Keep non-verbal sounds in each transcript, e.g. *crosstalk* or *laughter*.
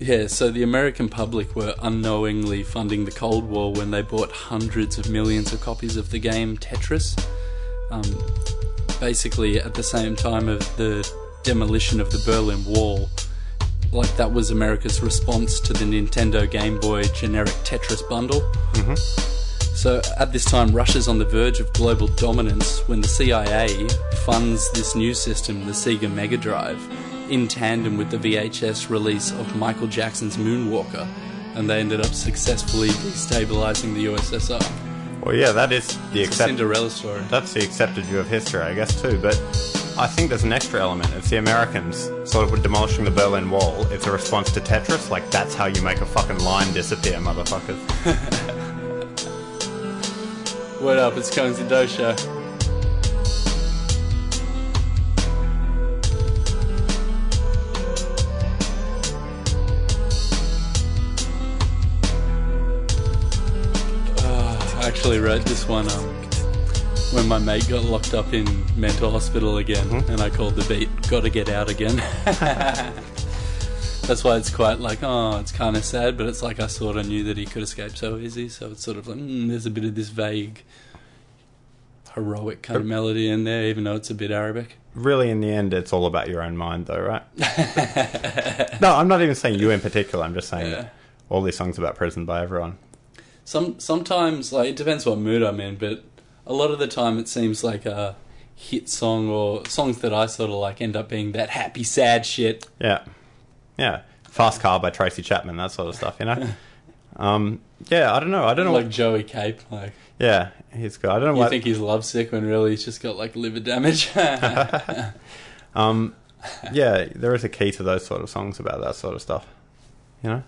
Yeah, so the American public were unknowingly funding the Cold War when they bought hundreds of millions of copies of the game Tetris. Um, basically, at the same time of the demolition of the Berlin Wall, like that was America's response to the Nintendo Game Boy generic Tetris bundle. Mm-hmm. So at this time, Russia's on the verge of global dominance when the CIA funds this new system, the Sega Mega Drive, in tandem with the VHS release of Michael Jackson's Moonwalker, and they ended up successfully destabilizing the USSR. Well, yeah, that is the accept- Cinderella story. that's the accepted view of history, I guess, too. But I think there's an extra element. It's the Americans sort of demolishing the Berlin Wall. It's a response to Tetris. Like, that's how you make a fucking line disappear, motherfuckers. *laughs* What up? It's Conez and Show. Actually wrote this one um, when my mate got locked up in mental hospital again, and I called the beat "Gotta Get Out Again." *laughs* That's why it's quite like, oh, it's kind of sad, but it's like I sort of knew that he could escape so easy, so it's sort of like, mm, there's a bit of this vague, heroic kind of melody in there, even though it's a bit Arabic. Really, in the end, it's all about your own mind, though, right? *laughs* no, I'm not even saying you in particular. I'm just saying Yeah. that all these songs about prison by everyone. Some sometimes, like, it depends what mood I'm in, but a lot of the time it seems like a hit song or songs that I sort of like end up being that happy, sad shit. Yeah. Yeah. Fast Car by Tracy Chapman, that sort of stuff, you know? *laughs* um, yeah, I don't know. I don't know. Like Joey Cape, like yeah, he's good. I don't know you think he's lovesick when really he's just got like liver damage. *laughs* Um, yeah, there is a key to those sort of songs about that sort of stuff, you know?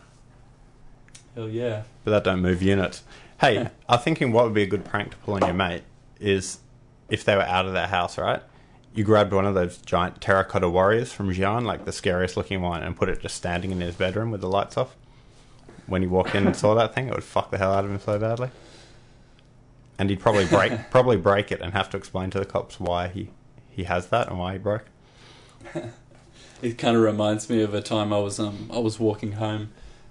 Hell yeah. But that don't move units. Hey, *laughs* I'm thinking what would be a good prank to pull on your mate is if they were out of their house, right? You grabbed one of those giant terracotta warriors from Xi'an, like the scariest looking one, and put it just standing in his bedroom with the lights off. When he walked in and saw that thing, it would fuck the hell out of him so badly. And he'd probably break *laughs* probably break it and have to explain to the cops why he, he has that and why he broke. *laughs* It kind of reminds me of a time I was um I was walking home.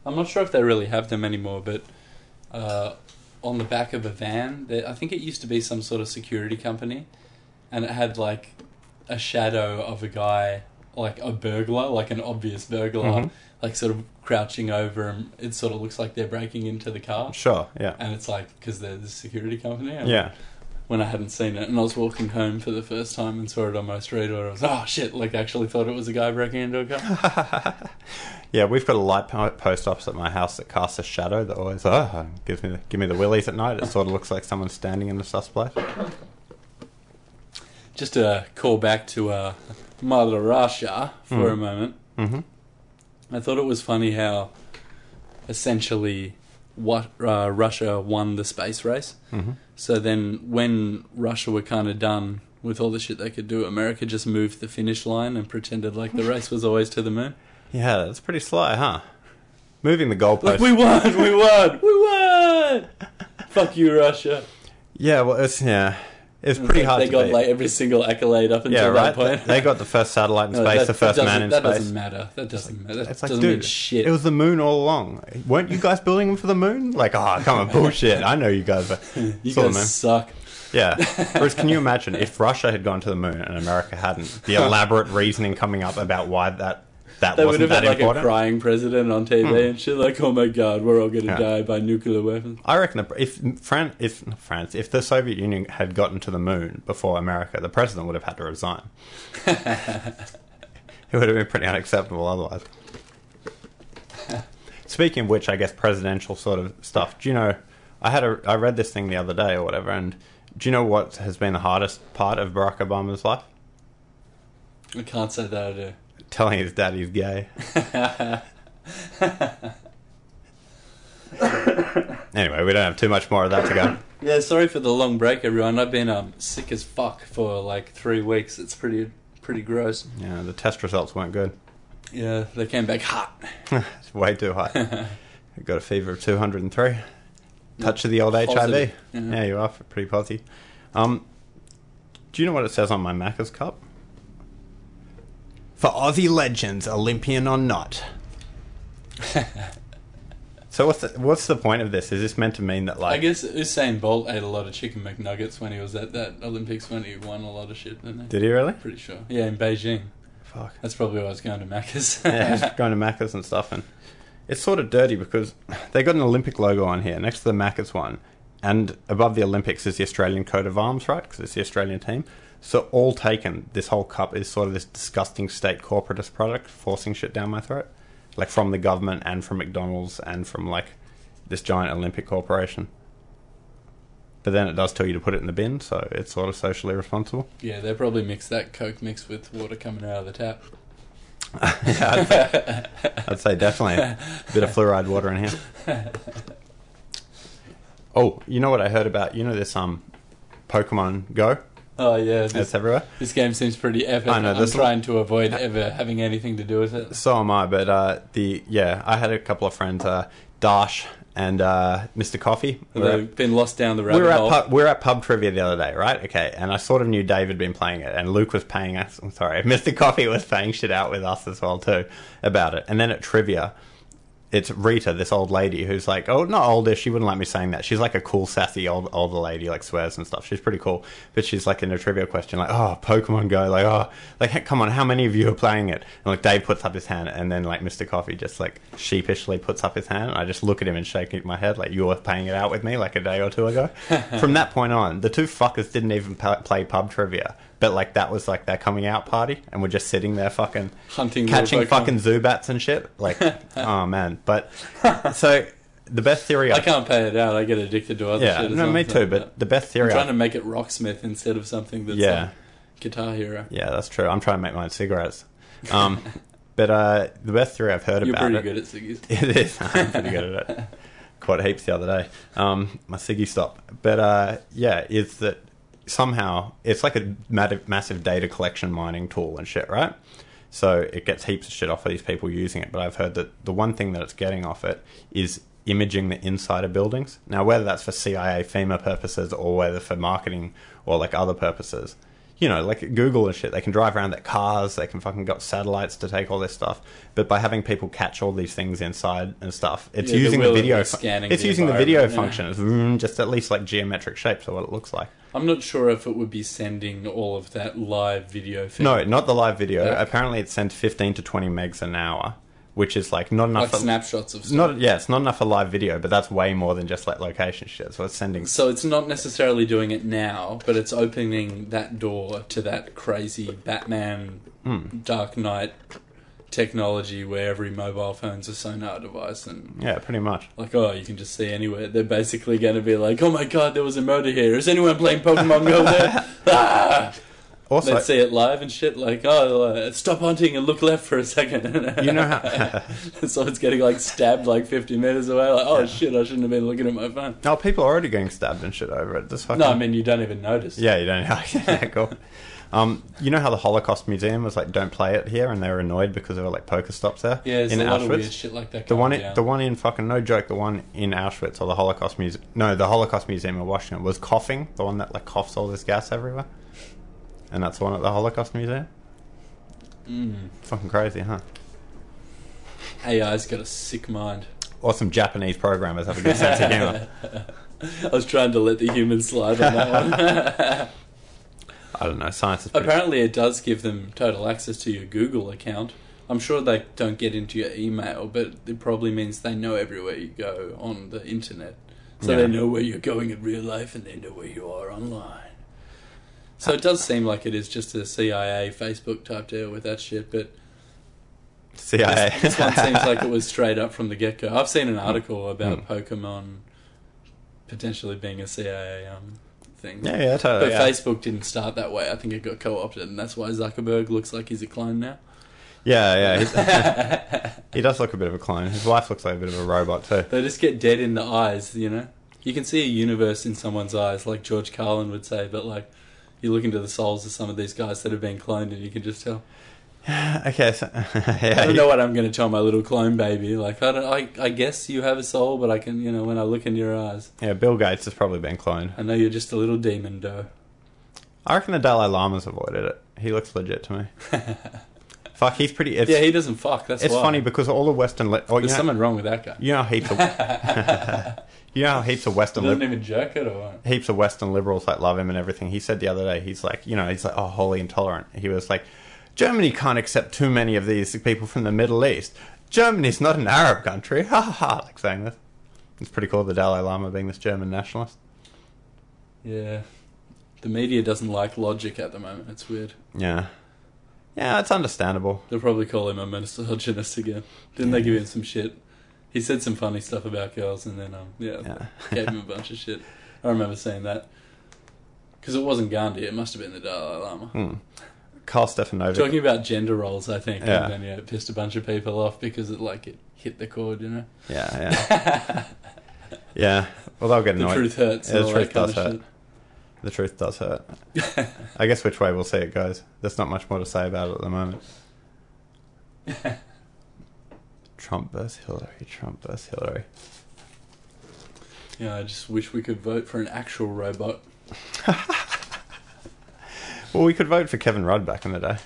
I'm not sure if they really have them anymore, but uh, on the back of a van, there, I think it used to be some sort of security company, and it had like a shadow of a guy, like a burglar, like an obvious burglar, Mhm. like sort of crouching over, and it sort of looks like they're breaking into the car. Sure, yeah. And it's like because they're the security company. and Yeah. When I hadn't seen it, and I was walking home for the first time and saw it on my street, or I was oh shit, like actually thought it was a guy breaking into a car. *laughs* Yeah, we've got a light po- post opposite my house that casts a shadow that always oh, gives me the, give me the willies at night. It sort of looks like someone's standing in the sus place. Just a call back to uh, Mother Russia for Mm. a moment, Mm-hmm. I thought it was funny how essentially what uh, Russia won the space race. Mm-hmm. So then, when Russia were kind of done with all the shit they could do, America just moved the finish line and pretended like the race was always to the moon. Yeah, that's pretty sly, huh? Moving the goalpost. Like we won, we won, *laughs* we won. Fuck you, Russia. yeah, well, it's yeah, it's pretty hard They got beat. like every single accolade up until yeah, right. that point. They got the first satellite in No, space, that- the first man in that space. That doesn't matter. That doesn't matter. That It's like, doesn't dude, mean shit. it was the moon all along. Weren't you guys building them for the moon? Like, oh, come on, bullshit. I know you guys. Are, *laughs* you the guys moon. suck. Yeah. *laughs* Whereas, can you imagine if Russia had gone to the moon and America hadn't? The *laughs* elaborate reasoning coming up about why that that They would have had like important. a crying president on TV hmm. and shit. Like, oh my god, we're all gonna Yeah. die by nuclear weapons. I reckon if Fran- if France, if the Soviet Union had gotten to the moon before America, the president would have had to resign. *laughs* it would have been pretty unacceptable otherwise. Speaking of which, I guess presidential sort of stuff. Do you know? I had a I read this thing the other day or whatever, and do you know what has been the hardest part of Barack Obama's life? I can't say that I do. Telling his dad he's gay. Anyway, we don't have too much more of that to go. Yeah, sorry for the long break, everyone. I've been um sick as fuck for like three weeks. It's pretty pretty gross. Yeah, the test results weren't good. Yeah, they came back hot. *laughs* it's way too hot. I *laughs* got a fever of 203. Touch of the old Positive. HIV. Yeah. Yeah, you are pretty positive. Um, do you know what it says on my Macca's cup? For Aussie legends, Olympian or not. *laughs* so what's the, what's the point of this? Is this meant to mean that like I guess Usain Bolt ate a lot of chicken McNuggets when he was at that Olympics when he won a lot of shit, didn't he? did he really? Pretty sure. Yeah, in Beijing. Fuck. That's probably why I was going to Macca's. *laughs* yeah, going to Macca's and stuff, and it's sort of dirty because they got an Olympic logo on here next to the Macca's one, and above the Olympics is the Australian coat of arms, right? Because it's the Australian team. So all taken, this whole cup is sort of this disgusting state corporatist product forcing shit down my throat, like from the government and from McDonald's and from like this giant Olympic corporation. But then it does tell you to put it in the bin, so it's sort of socially responsible. yeah, they probably mixed that Coke mixed with water coming out of the tap. I'd, *laughs* I'd say definitely a *laughs* bit of fluoride water in here. Oh, you know what I heard about? You know this um, Pokemon Go? Oh yeah, this, It's everywhere. this game seems pretty epic. I know, I'm trying to avoid ever having anything to do with it. So am I. But uh, the yeah, I had a couple of friends, uh, Dash and uh, Mr. Coffee. They've at, been lost down the we rabbit were at hole. pub, we were at pub trivia the other day, right? Okay, and I sort of knew Dave had been playing it, and Luke was paying us. I'm sorry, *laughs* Mr. Coffee was paying shit out with us as well too about it. And then at trivia. It's Rita, this old lady who's like, oh, not older. She wouldn't like me saying that. She's like a cool, sassy old older lady, like swears and stuff. She's pretty cool. But she's like in a trivia question, like, oh, Pokemon Go, like, oh, like, come on, how many of you are playing it? And like, Dave puts up his hand, and then like Mr. Coffee just like sheepishly puts up his hand. And I just look at him and shake my head, like, you were paying it out with me like a day or two ago. *laughs* From that point on, the two fuckers didn't even play pub trivia. But like that was like their coming out party, and we're just sitting there fucking Hunting catching fucking Zubats and shit. Like, *laughs* oh man. But so the best theory, I can't pay it out. I get addicted to other yeah, shit. No, me too. yeah. But the best theory I'm trying I- to make it Rocksmith instead of something that's yeah, like Guitar Hero. yeah, that's true. I'm trying to make mine cigarettes. Um, *laughs* but uh, the best theory I've heard You're about pretty it, good at ciggies. *laughs* it is. I'm pretty good at it. Quite heaps the other day. Um, my ciggy stop. But uh, yeah, is that somehow it's like a massive data collection mining tool and shit, right? So it gets heaps of shit off of these people using it. But I've heard that the one thing that it's getting off it is imaging the inside of buildings. Now, whether that's for CIA, FEMA purposes, or whether for marketing or like other purposes, you know, like Google and shit, they can drive around their cars, they can fucking got satellites to take all this stuff. But by having people catch all these things inside and stuff, it's Yeah, using the of, video. scanning it's the using the video yeah. function. It's just at least like geometric shapes of what it looks like. I'm not sure if it would be sending all of that live video. Feed. No, not the live video. Yeah. Apparently, it sends 15 to 20 megs an hour, which is like not enough. like for, snapshots of stuff. Not yeah, it's not enough for live video, but that's way more than just like location shit. So it's sending. So it's not necessarily doing it now, but it's opening that door to that crazy Batman Hmm. Dark Knight technology where every mobile phone's a sonar device and Yeah, pretty much. like oh you can just see anywhere. They're basically going to be like oh my god there was a murder here. Is anyone playing Pokemon Go there? *laughs* ah! Also, Let's see it live and shit. Like oh uh, stop hunting and look left for a second. you know how. *laughs* so it's getting like stabbed like 50 meters away. Like oh shit I shouldn't have been looking at my phone. no, people are already getting stabbed and shit over it. This fucking. No, I mean you don't even notice. Yeah, you don't. *laughs* yeah, cool. Um, you know how the Holocaust Museum was like, "Don't play it here," and they were annoyed because there were like PokeStops there Yeah, there's in a lot Auschwitz. of weird shit like that. The one, in, the one in fucking no joke, the one in Auschwitz or the Holocaust Museum. No, the Holocaust Museum in Washington was Koffing. The one that like coughs all this gas everywhere, and that's the one at the Holocaust Museum. Mm. Fucking crazy, huh? AI's got a sick mind. Or some Japanese programmers have a good sense of humor. *laughs* I was trying to let the human slide on that one. *laughs* I don't know. Science is pretty Apparently, it does give them total access to your Google account. I'm sure they don't get into your email, but it probably means they know everywhere you go on the internet. So Yeah. they know where you're going in real life and they know where you are online. So it does seem like it is just a CIA, Facebook type deal with that shit, but CIA. This, one seems like it was *laughs* straight up from the get go. I've seen an article about Pokemon potentially being a CIA um, thing. yeah, yeah, totally. But yeah. Facebook didn't start that way. I think it got co opted, and that's why Zuckerberg looks like he's a clone now. Yeah, yeah. *laughs* he does look a bit of a clone. His wife looks like a bit of a robot too. They just get dead in the eyes, you know? You can see a universe in someone's eyes, like George Carlin would say, but like you look into the souls of some of these guys that have been cloned, and you can just tell. *sighs* okay, so *laughs* yeah, I don't know what I'm going to tell my little clone baby. Like I don't, I, I guess you have a soul, but I can, you know, when I look in your eyes, yeah, Bill Gates has probably been cloned. I know you're just a little demon dough. I reckon the Dalai Lama's avoided it. He looks legit to me. *laughs* Fuck, he's pretty. Yeah, he doesn't fuck. That's it's why. funny because all the Western. Li- oh, you There's know, something wrong with that guy. you know heaps of. *laughs* you know heaps of Western. Doesn't Li- even jerk it or what? heaps of Western liberals like love him and everything. He said the other day, he's like, you know, he's like, oh, wholly intolerant. He was like, Germany can't accept too many of these people from the Middle East. Germany's not an Arab country. *laughs* Ha ha ha! Like saying this. It's pretty cool. The Dalai Lama being this German nationalist. Yeah. The media doesn't like logic at the moment. It's weird. Yeah, yeah, it's understandable. They'll probably call him a misogynist again. Didn't they give him some shit? He said some funny stuff about girls, and then um, yeah, Yeah. *laughs* gave him a bunch of shit. I remember saying that because it wasn't Gandhi; it must have been the Dalai Lama. Hmm. Karl Stefanovic. Talking about gender roles, I think, Yeah. and then yeah, it pissed a bunch of people off because it like it hit the chord, you know. Yeah, yeah, *laughs* yeah. Well, they'll get annoyed. The truth hurts. Yeah, the truth does hurt. The truth does hurt. I guess which way we'll see it goes. There's not much more to say about it at the moment. *laughs* Trump versus Hillary. Trump versus Hillary. Yeah, I just wish we could vote for an actual robot. *laughs* Well, we could vote for Kevin Rudd back in the day.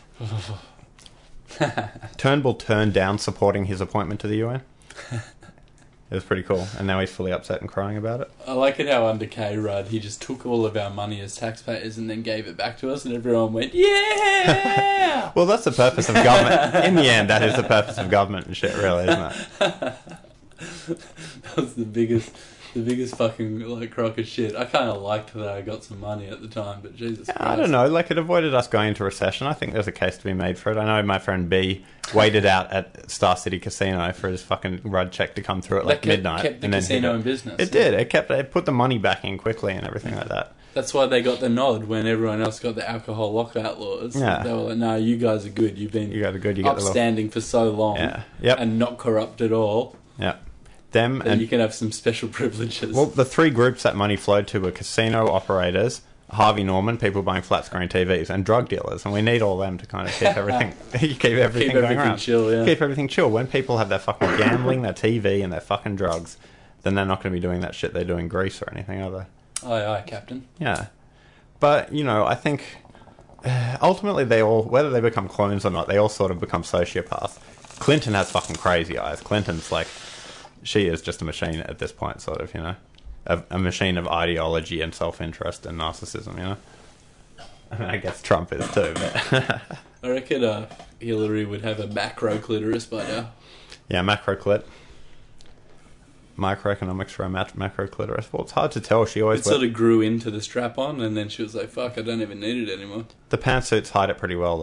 *laughs* Turnbull turned down supporting his appointment to the UN. It was pretty cool, and now he's fully upset and crying about it. I like it how under K Rudd he just took all of our money as taxpayers and then gave it back to us, and everyone went, "Yeah!" *laughs* Well, that's the purpose of government. In the end, that is the purpose of government and shit, really, isn't it? *laughs* that was the biggest, the biggest fucking like crock of shit. I kind of liked that I got some money at the time, but Jesus Christ, I don't know. Like it avoided us going into recession. I think there's a case to be made for it. I know my friend B waited out at Star City Casino for his fucking Rudd check to come through at like kept, midnight. kept the and then casino got- in business. It did. It kept. It put the money back in quickly and everything like that. That's why they got the nod when everyone else got the alcohol lockout laws. Yeah. They were like, "No, you guys are good. You've been You got a good. You the upstanding for so long, Yeah. Yep. and not corrupt at all. Yeah. Them and you can have some special *laughs* privileges." well, the three groups that money flowed to were casino operators, Harvey Norman, people buying flat screen TVs, and drug dealers. And we need all them to kind of keep *laughs* *laughs* everything. keep everything Keep going everything around. chill. Yeah. keep everything chill. When people have their fucking gambling, their TV, and their fucking drugs, then they're not going to be doing that shit they do in Greece or anything, are they? Aye, aye, Captain. Yeah. But, you know, I think uh, *sighs* ultimately they all, whether they become clones or not, they all sort of become sociopaths. Clinton has fucking crazy eyes. Clinton's like, she is just a machine at this point, sort of, you know? A, a machine of ideology and self interest and narcissism, you know? I, mean, I guess Trump is too, but. *laughs* I reckon uh, Hillary would have a macro clitoris by now. Yeah, macroclit. Microeconomics for a mac- macroclitoris. Well, it's hard to tell. She always It sort of grew into the strap on, and then she was like, "Fuck, I don't even need it anymore." the pantsuits hide it pretty well,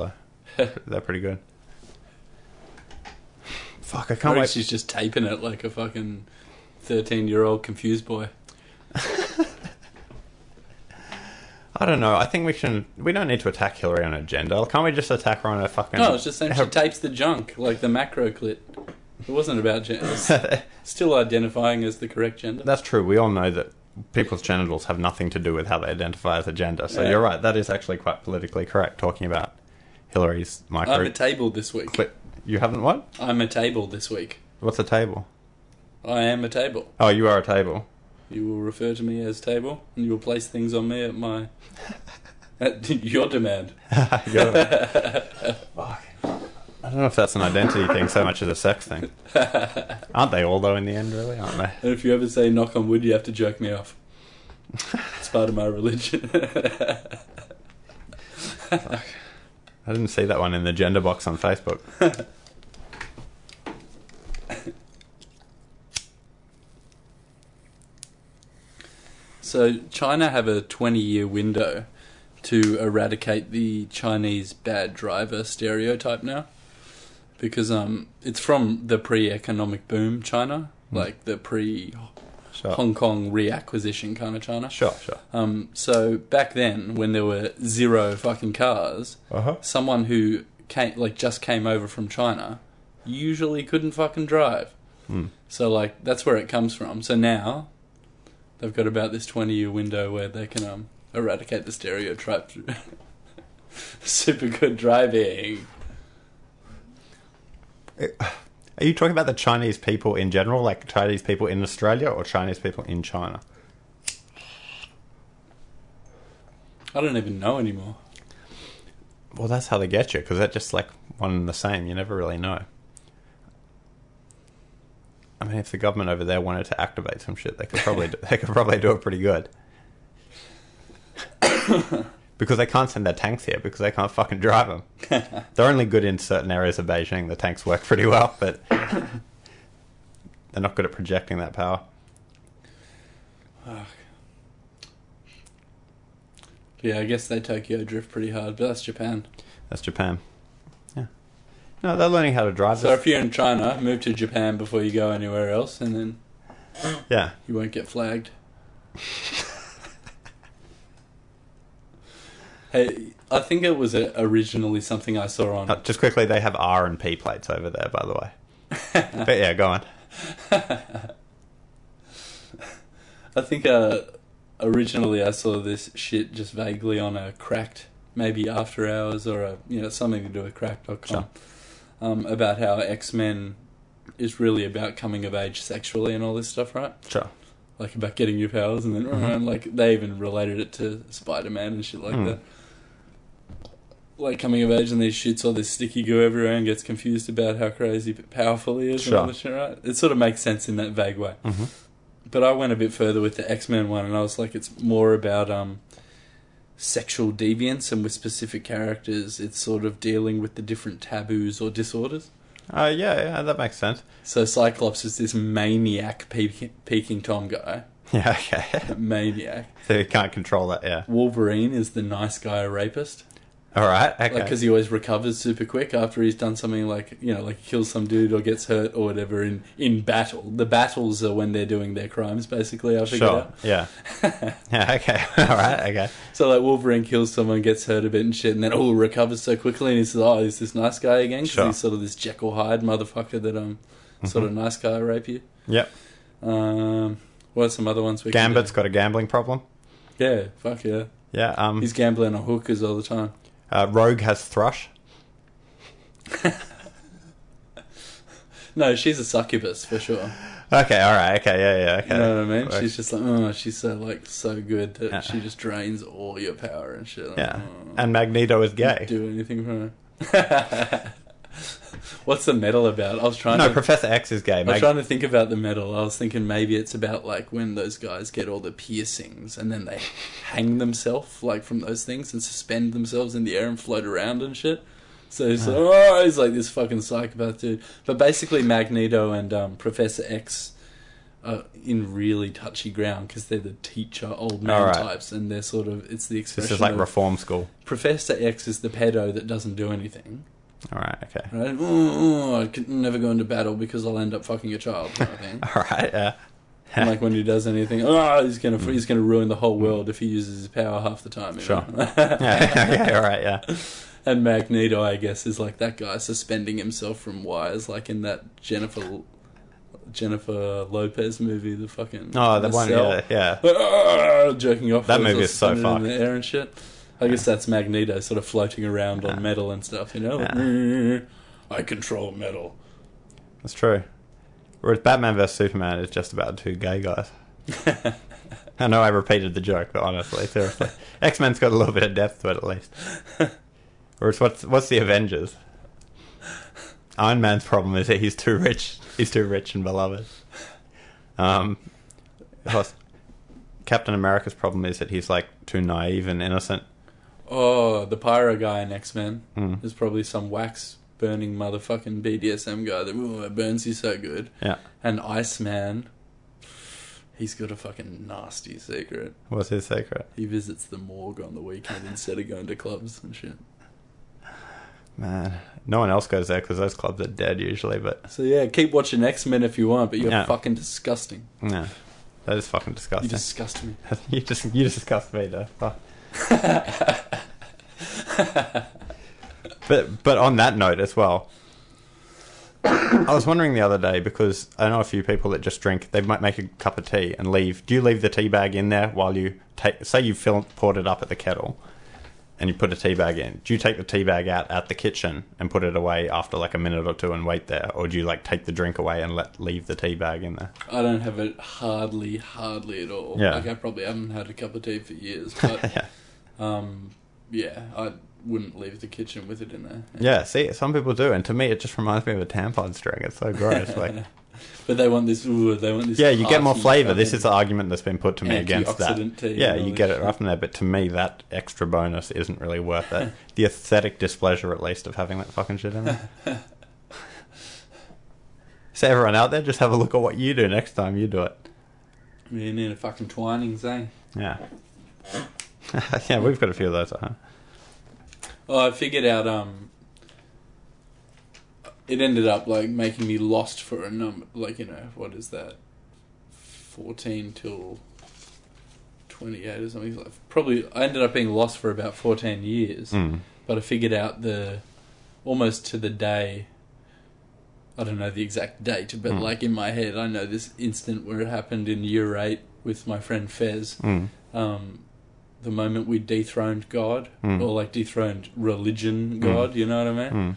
though. *laughs* They're pretty good. Fuck, I can't wait. she's just taping it like a fucking thirteen-year-old confused boy. *laughs* I don't know. I think we should. We don't need to attack Hillary on her gender. Can't we just attack her on her fucking? No, I was just saying she tapes the junk like the macro clit. It wasn't about gender. It's *laughs* still identifying as the correct gender. That's true. We all know that people's genitals have nothing to do with how they identify as a gender. So Yeah. you're right. That is actually quite politically correct. Talking about Hillary's micro. I'm a table this week. Clit- you haven't what? I'm a table this week. What's a table? I am a table. Oh, you are a table. You will refer to me as table, and you will place things on me at my at *laughs* your demand. *laughs* You're- Fuck. I don't know if that's an identity thing so much as a sex thing. *laughs* Aren't they all though in the end? Really, aren't they? And if you ever say knock on wood, you have to jerk me off. It's part of my religion. I didn't see that one in the gender box on Facebook. So China have a 20-year window to eradicate the Chinese bad driver stereotype now, because um, it's from the pre-economic boom China, like the pre Sure. Hong Kong reacquisition kind of China. Sure, sure. Um, so back then, when there were zero fucking cars, Uh huh. someone who came like just came over from China usually couldn't fucking drive. Hmm. So like that's where it comes from. So now they've got about this twenty year window where they can um, eradicate the stereotype. *laughs* Super good driving. Are you talking about the Chinese people in general, like Chinese people in Australia, or Chinese people in China? I don't even know anymore. Well, that's how they get you because they're just like one and the same. You never really know. I mean, if the government over there wanted to activate some shit, they could probably do, they could probably do it pretty good. *coughs* because they can't send their tanks here because they can't fucking drive them. *laughs* They're only good in certain areas of Beijing. The tanks work pretty well, but they're not good at projecting that power. Yeah, I guess they Tokyo drift pretty hard, but that's Japan. That's Japan. No, they're learning how to drive. So if you're in China, move to Japan before you go anywhere else, and then yeah. you won't get flagged. *laughs* hey, I think it was originally something I saw on. Uh, just quickly, they have R and P plates over there, by the way. *laughs* but yeah, go on. *laughs* I think uh, originally I saw this shit just vaguely on a cracked, maybe after hours or a you know something to do with cracked.com Sure. Um, about how X Men is really about coming of age sexually and all this stuff, right? Sure. Like about getting your powers, and then and like they even related it to Spider Man and shit like Mm. that. Like coming of age, and he shoots all this sticky goo everywhere and gets confused about how crazy powerful he is and all Sure. this shit, right? It sort of makes sense in that vague way. hmm But I went a bit further with the X Men one, and I was like, it's more about um, sexual deviance, and with specific characters, it's sort of dealing with the different taboos or disorders. Uh, yeah, yeah, that makes sense. So Cyclops is this maniac peeking, peeking Tom guy, *laughs* Yeah, okay. maniac. so you can't control that, yeah. Wolverine is the nice guy rapist, All right, okay. like because he always recovers super quick after he's done something like you know, like kills some dude or gets hurt or whatever in in battle. The battles are when they're doing their crimes, basically. I figured sure, out. yeah. *laughs* yeah, okay. *laughs* All right, okay. So like Wolverine kills someone, gets hurt a bit and shit, and then oh recovers so quickly, and he says, "Oh, he's this nice guy again." 'cause Sure. he's sort of this Jekyll Hyde motherfucker that um, sort of nice guy rape you. Yep. Um, what are some other ones we Gambit's got a gambling problem. Yeah, fuck yeah. Yeah, um, He's gambling on hookers all the time. Uh, Rogue has Thrush. *laughs* No, she's a succubus for sure. Okay, all right, okay, yeah, yeah, okay. You know what I mean? Works. She's just like, oh, she's so like so good that Yeah. she just drains all your power and shit. Like, Yeah. oh, And Magneto is gay. do anything for her. *laughs* *laughs* What's the medal about? I was trying No, to. Professor X is gay. I was trying to think about the medal. I was thinking maybe it's about like when those guys get all the piercings and then they hang themselves like from those things and suspend themselves in the air and float around and shit. So he's like, oh, he's like this fucking psychopath dude. But basically, Magneto and um, Professor X are in really touchy ground because they're the teacher old man Alright. types, and they're sort of it's the expression. this is like reform school. Professor X is the pedo that doesn't do anything. All right, okay. Right? Oh, oh, I can never go into battle because I'll end up fucking a child. Kind of thing. All right, yeah. *laughs* And like when he does anything, oh, he's gonna he's gonna ruin the whole world if he uses his power half the time. Sure. *laughs* yeah, okay, all right, yeah. *laughs* and Magneto, I guess, is like that guy suspending himself from wires, like in that Jennifer Jennifer Lopez movie, the fucking Oh, the one, Cell. yeah, yeah. Ah, jerking off. That movie is so suspended in the air and shit. I guess that's Magneto sort of floating around on metal and stuff. You know, like. *laughs* I control metal. That's true. Whereas Batman vs Superman is just about two gay guys. *laughs* I know I repeated the joke, but honestly, seriously, *laughs* X Men's got a little bit of depth to it at least. Whereas what's what's the Avengers? Iron Man's problem is that he's too rich. He's too rich and beloved. Um, plus, Captain America's problem is that he's like too naive and innocent. Oh, the pyro guy in X Men Mm. is probably some wax burning motherfucking BDSM guy that "Ooh, it burns you so good. Yeah, And Iceman, he's got a fucking nasty secret. what's his secret? He visits the morgue on the weekend instead of going to clubs and shit. Man, no one else goes there because those clubs are dead usually. But So yeah, keep watching X Men if you want, but you're Yeah. fucking disgusting. yeah, that is fucking disgusting. You disgust me. *laughs* you just you disgust me though. *laughs* But but on that note as well, I was wondering the other day because I know a few people that just drink. They might make a cup of tea and leave. Do you leave the tea bag in there while you take? Say you fill, poured it up at the kettle, and you put a tea bag in. Do you take the tea bag out at the kitchen and put it away after like a minute or two and wait there, or do you like take the drink away and let leave the tea bag in there? I don't have it hardly, hardly at all. Yeah. Like I probably haven't had a cup of tea for years, *laughs* but yeah. Um, yeah, I wouldn't leave the kitchen with it in there. Yeah, see, some people do, and to me, it just reminds me of a tampon string. It's so gross. Like, *laughs* But they want this. Ooh, they want this. yeah, you get more flavour. This is the argument that's been put to me against that. Yeah, you get it right from there, but to me, that extra bonus isn't really worth it. *laughs* the aesthetic displeasure, at least, of having that fucking shit in there. *laughs* so everyone out there, just have a look at what you do next time you do it. You need a fucking twinings, eh? Yeah. *laughs* yeah, we've got a few of those at home. Well, I figured out. Um, it ended up like making me lost for a number. Like you know, what is that? Fourteen till twenty-eight or something. Like, probably, I ended up being lost for about fourteen years. Mm. But I figured out the almost to the day. I don't know the exact date, but Mm. like in my head, I know this instant where it happened in year eight with my friend Fez. Mm. Um, the moment we dethroned God, Mm. or like dethroned religion God, you know what I mean?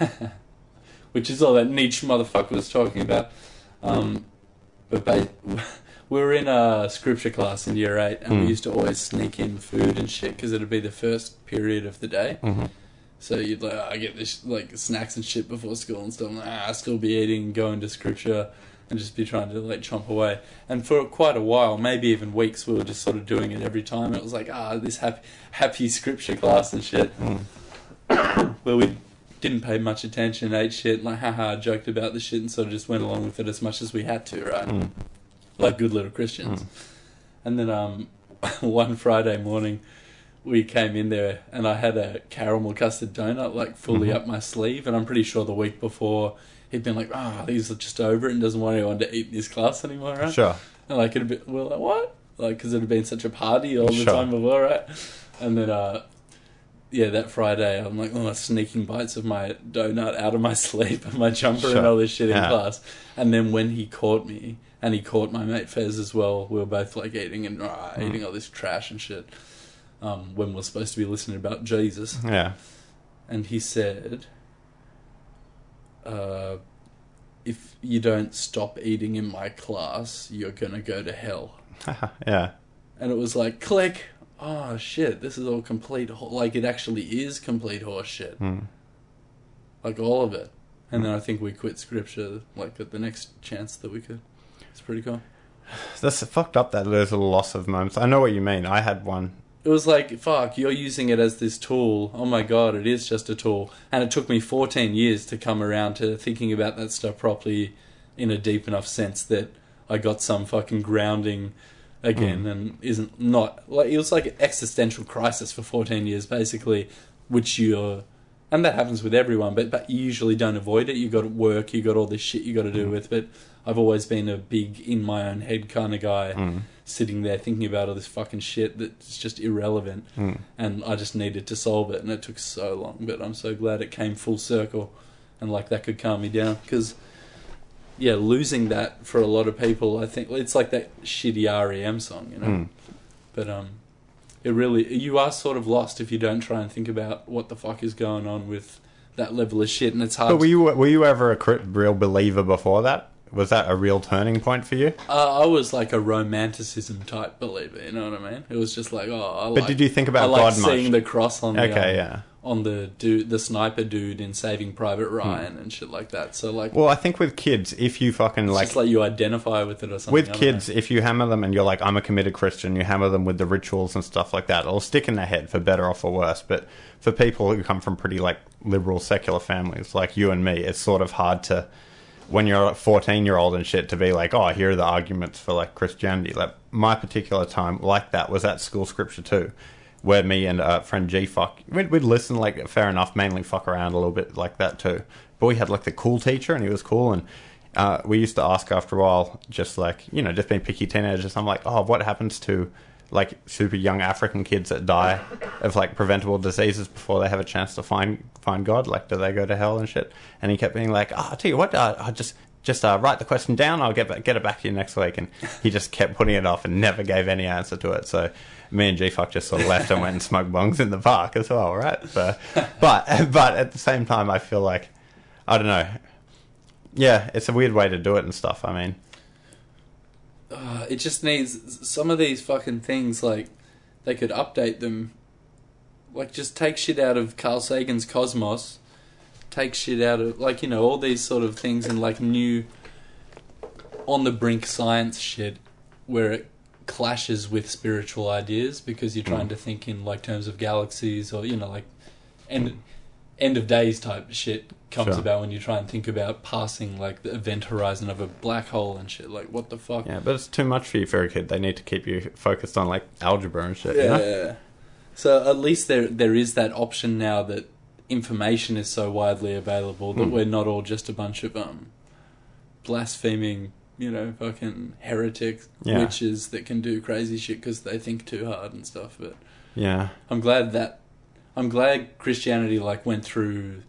Mm. *laughs* Which is all that Nietzsche motherfucker was talking about. Um, but ba- *laughs* we were in a scripture class in year eight, and Mm. we used to always sneak in food and shit because it'd be the first period of the day. Mhm. So you'd like, I get this like snacks and shit before school and stuff. I'm like, ah, I still be eating, going to scripture, and just be trying to like chomp away. And for quite a while, maybe even weeks, we were just sort of doing it every time. It was like, ah, this happy, happy scripture class and shit, Mm. *coughs* where we didn't pay much attention, ate shit, like haha, joked about the shit, and sort of just went along with it as much as we had to, right? Mm. like good little Christians. Mm. And then um, *laughs* one Friday morning, we came in there and I had a caramel custard donut like fully Mhm. up my sleeve, and I'm pretty sure the week before he'd been like, "Ah, he's just over it and doesn't want anyone to eat in his class anymore." Right? Sure. And like it'd be, we we're like, "What?" Like because it had been such a party all the Sure. time before, right? And then uh. Yeah, that Friday, I'm like, oh, sneaking bites of my donut out of my *laughs* sleep and my jumper Sure. and all this shit in Yeah. class. And then when he caught me, and he caught my mate Fez as well, we were both like eating and uh, Mm. eating all this trash and shit. Um, when we're supposed to be listening about Jesus, Yeah. and he said, uh, "If you don't stop eating in my class, you're gonna go to hell." *laughs* yeah. And it was like, click. Oh shit! This is all complete. ho- Like it actually is complete horse shit. Mm. Like all of it. And then I think we quit scripture like at the next chance that we could. It's pretty cool. *sighs* That's fucked up that there's a loss of moments. I know what you mean. I had one. It was like, fuck, you're using it as this tool. Oh my god, it is just a tool. And it took me 14 years to come around to thinking about that stuff properly in a deep enough sense that I got some fucking grounding again and isn't not like it was like an existential crisis for 14 years basically which you're and that happens with everyone but but you usually don't avoid it you got work you got all this shit you got to do with but I've always been a big in my own head kind of guy Mm. Sitting there thinking about all this fucking shit that's just irrelevant Mm. and I just needed to solve it and it took so long but I'm so glad it came full circle and like that could calm me down because yeah losing that for a lot of people I think it's like that shitty REM song you know Mm. but um it really you are sort of lost if you don't try and think about what the fuck is going on with that level of shit and it's hard But were you were you ever a real believer before that? Was that a real turning point for you? Uh, I was like a romanticism type believer. You know what I mean? It was just like, oh, I But like, did you think I about like God seeing much? the cross on the Okay, um, yeah. on the dude, the sniper dude in Saving Private Ryan and shit like that. So like, Hmm. Well, I think with kids, if you fucking like just like you identify with it or something. with I kids, if you hammer them and you're like, I'm a committed Christian, you hammer them with the rituals and stuff like that, it'll stick in their head for better or for worse. But for people who come from pretty like liberal secular families like you and me, it's sort of hard to when you're a 14 year old and shit to be like, oh, here are the arguments for like Christianity. Like my particular time like that was at school scripture too. Where me and uh, friend G fuck, we'd, we'd listen like fair enough, mainly fuck around a little bit like that too. But we had like the cool teacher, and he was cool, and uh, we used to ask after a while, just like you know, just being picky teenagers. I'm like, oh, what happens to like super young African kids that die of like preventable diseases before they have a chance to find find God? Like, do they go to hell and shit? And he kept being like, oh, I'll tell you what, uh, I just just uh, write the question down. I'll get back, get it back to you next week. And he just kept putting it off and never gave any answer to it. So me and G Fuck just sort of left and went and smoked bongs in the park as well, right? So, but but at the same time, I feel like I don't know. Yeah, it's a weird way to do it and stuff. I mean, uh, it just needs some of these fucking things. Like they could update them Like, just take shit out of Carl Sagan's Cosmos. Take shit out of like you know all these sort of things and like new on the brink science shit where it clashes with spiritual ideas because you're trying Mm. to think in like terms of galaxies or you know like end end of days type shit comes Sure. about when you try and think about passing like the event horizon of a black hole and shit like what the fuck Yeah, but it's too much for you for a kid. They need to keep you focused on like algebra and shit. you know? yeah. So at least there there is that option now that information is so widely available that Hmm. we're not all just a bunch of um blaspheming, you know, fucking heretics, Yeah. witches that can do crazy shit because they think too hard and stuff. But Yeah. I'm glad that I'm glad Christianity like went through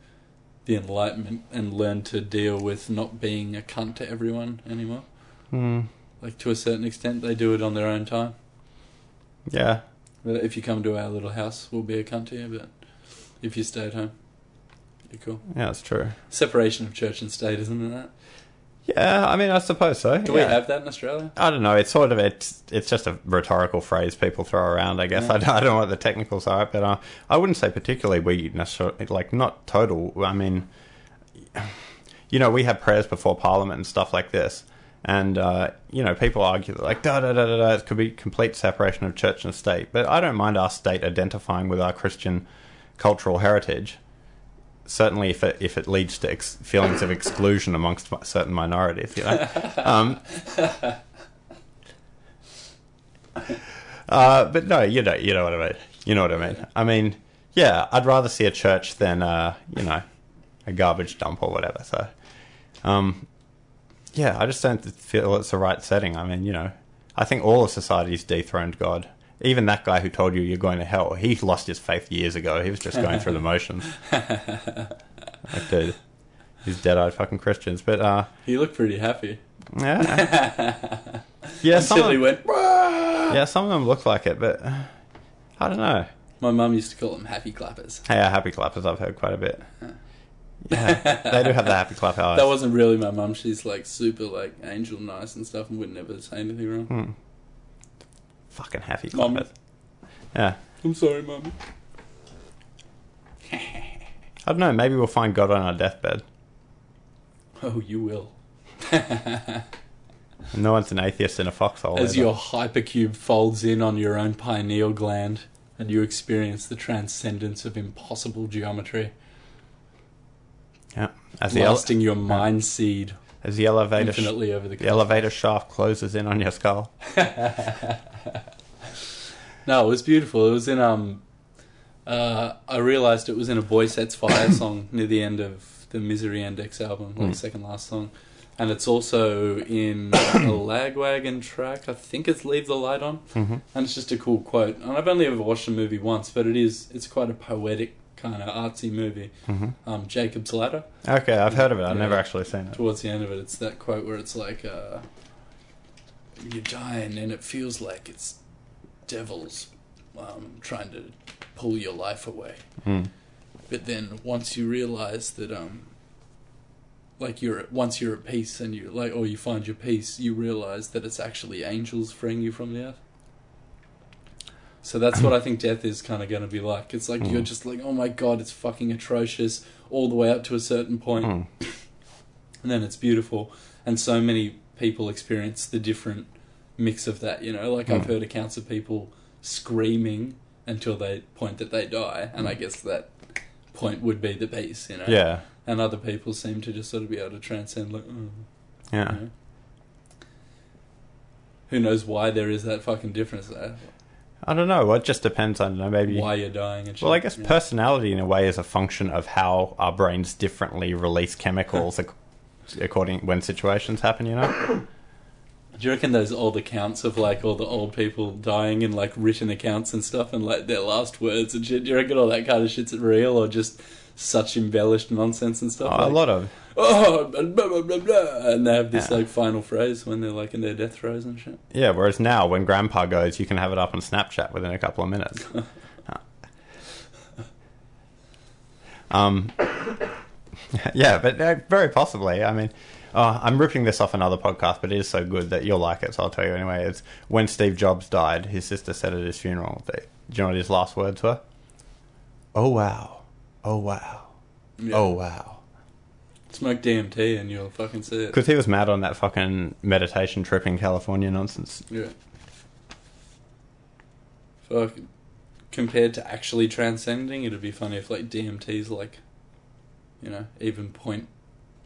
the Enlightenment and learned to deal with not being a cunt to everyone anymore. Hmm. Like to a certain extent, they do it on their own time. Yeah. But if you come to our little house, we'll be a cunt to you. But if you stay at home, you're cool. Yeah, that's true. Separation of church and state, isn't it? That? Yeah, I mean, I suppose so. Do we have that in Australia? I don't know. It's sort of it's it's just a rhetorical phrase people throw around. I guess Yeah. *laughs* I, don't, I don't know what the technicals are, but uh, I wouldn't say particularly we necessarily like not total. I mean, you know, we have prayers before Parliament and stuff like this, and uh, you know, people argue that, like da da da da da. It could be complete separation of church and state, but I don't mind our state identifying with our Christian cultural heritage. Certainly, if it if it leads to ex- feelings of exclusion amongst certain minorities, you know. *laughs* Um, Uh, but no, you know, you know what I mean. You know what I mean. I mean, yeah, I'd rather see a church than uh, you know, a garbage dump or whatever. So, um, yeah, I just don't feel it's the right setting. I mean, you know, I think all of society's dethroned God. Even that guy who told you you're going to hell, he lost his faith years ago. He was just going through the motions. *laughs* like, dude, these dead-eyed fucking Christians. But uh, He looked pretty happy. yeah, *laughs* yeah, some Until of he them, went. Yeah, some of them look like it, but uh, I don't know. My mum used to call them happy clappers. Yeah, happy clappers, I've heard quite a bit. Yeah, they do have the happy clap *laughs* eyes. That wasn't really my mum. She's like super like angel nice and stuff, and would never say anything wrong. Hmm. Fucking happy Mum. Yeah. I'm sorry, mum. I don't know, maybe we'll find God on our deathbed. Oh, you will. *laughs* No one's an atheist in a foxhole. As either. your hypercube folds in on your own pineal gland, and you experience the transcendence of impossible geometry, Yeah. As the, ele- blasting your mind seed as the elevator sh- over the the elevator shaft closes in on your skull. *laughs* *laughs* No, it was beautiful. It was in um. Uh, I realized it was in a Boy Sets Fire *coughs* song near the end of the Misery Index album, like Mm. second last song, and it's also in *coughs* a Lagwagon track. I think it's "Leave the Light On," hmm and it's just a cool quote. And I've only ever watched the movie once, but it is it's quite a poetic kind of artsy movie. hmm Um, Jacob's Ladder. Okay, I've heard of it. I've Yeah. never actually seen it. Towards the end of it, it's that quote where it's like, uh, "You're dying, and it feels like it's devils um, trying to pull your life away." Mm. But then once you realize that, um, like you're once you're at peace and you like, or you find your peace, you realize that it's actually angels freeing you from the earth. So that's what I think death is kind of going to be like. It's like you're Mm. just like, oh my god, it's fucking atrocious, all the way up to a certain point Mm. *coughs* and then it's beautiful and so many people experience the different mix of that you know like i've Mm. heard accounts of people screaming until they point that they die and i guess that point would be the peace you know Yeah. and other people seem to just sort of be able to transcend like oh, Yeah. you know. who knows why there is that fucking difference there I don't know. Well, it just depends on uh, maybe. why you're dying and shit. Well, I guess yeah. personality in a way is a function of how our brains differently release chemicals *laughs* according when situations happen. You know. Do you reckon those old accounts of like all the old people dying in like written accounts and stuff and like their last words and shit? Do you reckon all that kind of shit's real or just such embellished nonsense and stuff? Oh, a lot of. Oh, blah, blah, blah, blah, blah, and they have this Yeah. like final phrase when they're like in their death throes and shit. Yeah. Whereas now, when Grandpa goes, you can have it up on Snapchat within a couple of minutes. *laughs* um. *laughs* Yeah, but uh, very possibly. I mean, uh, I'm ripping this off another podcast, but it is so good that you'll like it. So I'll tell you anyway. It's when Steve Jobs died. His sister said at his funeral. That, do you know what his last words were? Oh wow. Oh wow. Yeah. Oh wow. Smoke DMT and you'll fucking see it. Because he was mad on that fucking meditation trip in California nonsense. Yeah. Fuck. Compared to actually transcending, it'd be funny if like DMT's like, you know, even point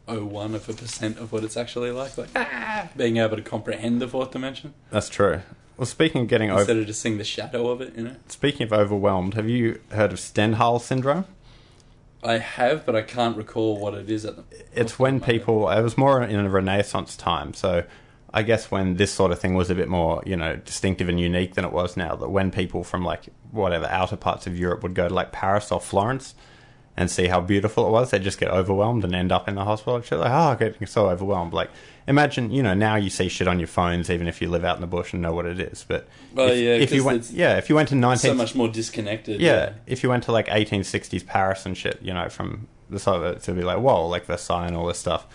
oh one of a percent of what it's actually like. Like ah, being able to comprehend the fourth dimension That's true. Well, speaking of getting instead over, of just seeing the shadow of it. You know. speaking of overwhelmed, have you heard of Stendhal syndrome? I have, but I can't recall what it is at the. It's when people. It was more in a Renaissance time, so I guess when this sort of thing was a bit more, you know, distinctive and unique than it was now. That when people from like whatever outer parts of Europe would go to like Paris or Florence and see how beautiful it was, they just get overwhelmed and end up in the hospital. And shit like, oh, I'm getting so overwhelmed. Like, imagine, you know, now you see shit on your phones, even if you live out in the bush and know what it is. But Well, if, yeah, if you went, yeah, if you went to So nineteen, much more disconnected. yeah, if you went to like 1860s Paris and shit, you know, from the side of it, to be like, whoa, like Versailles and all this stuff.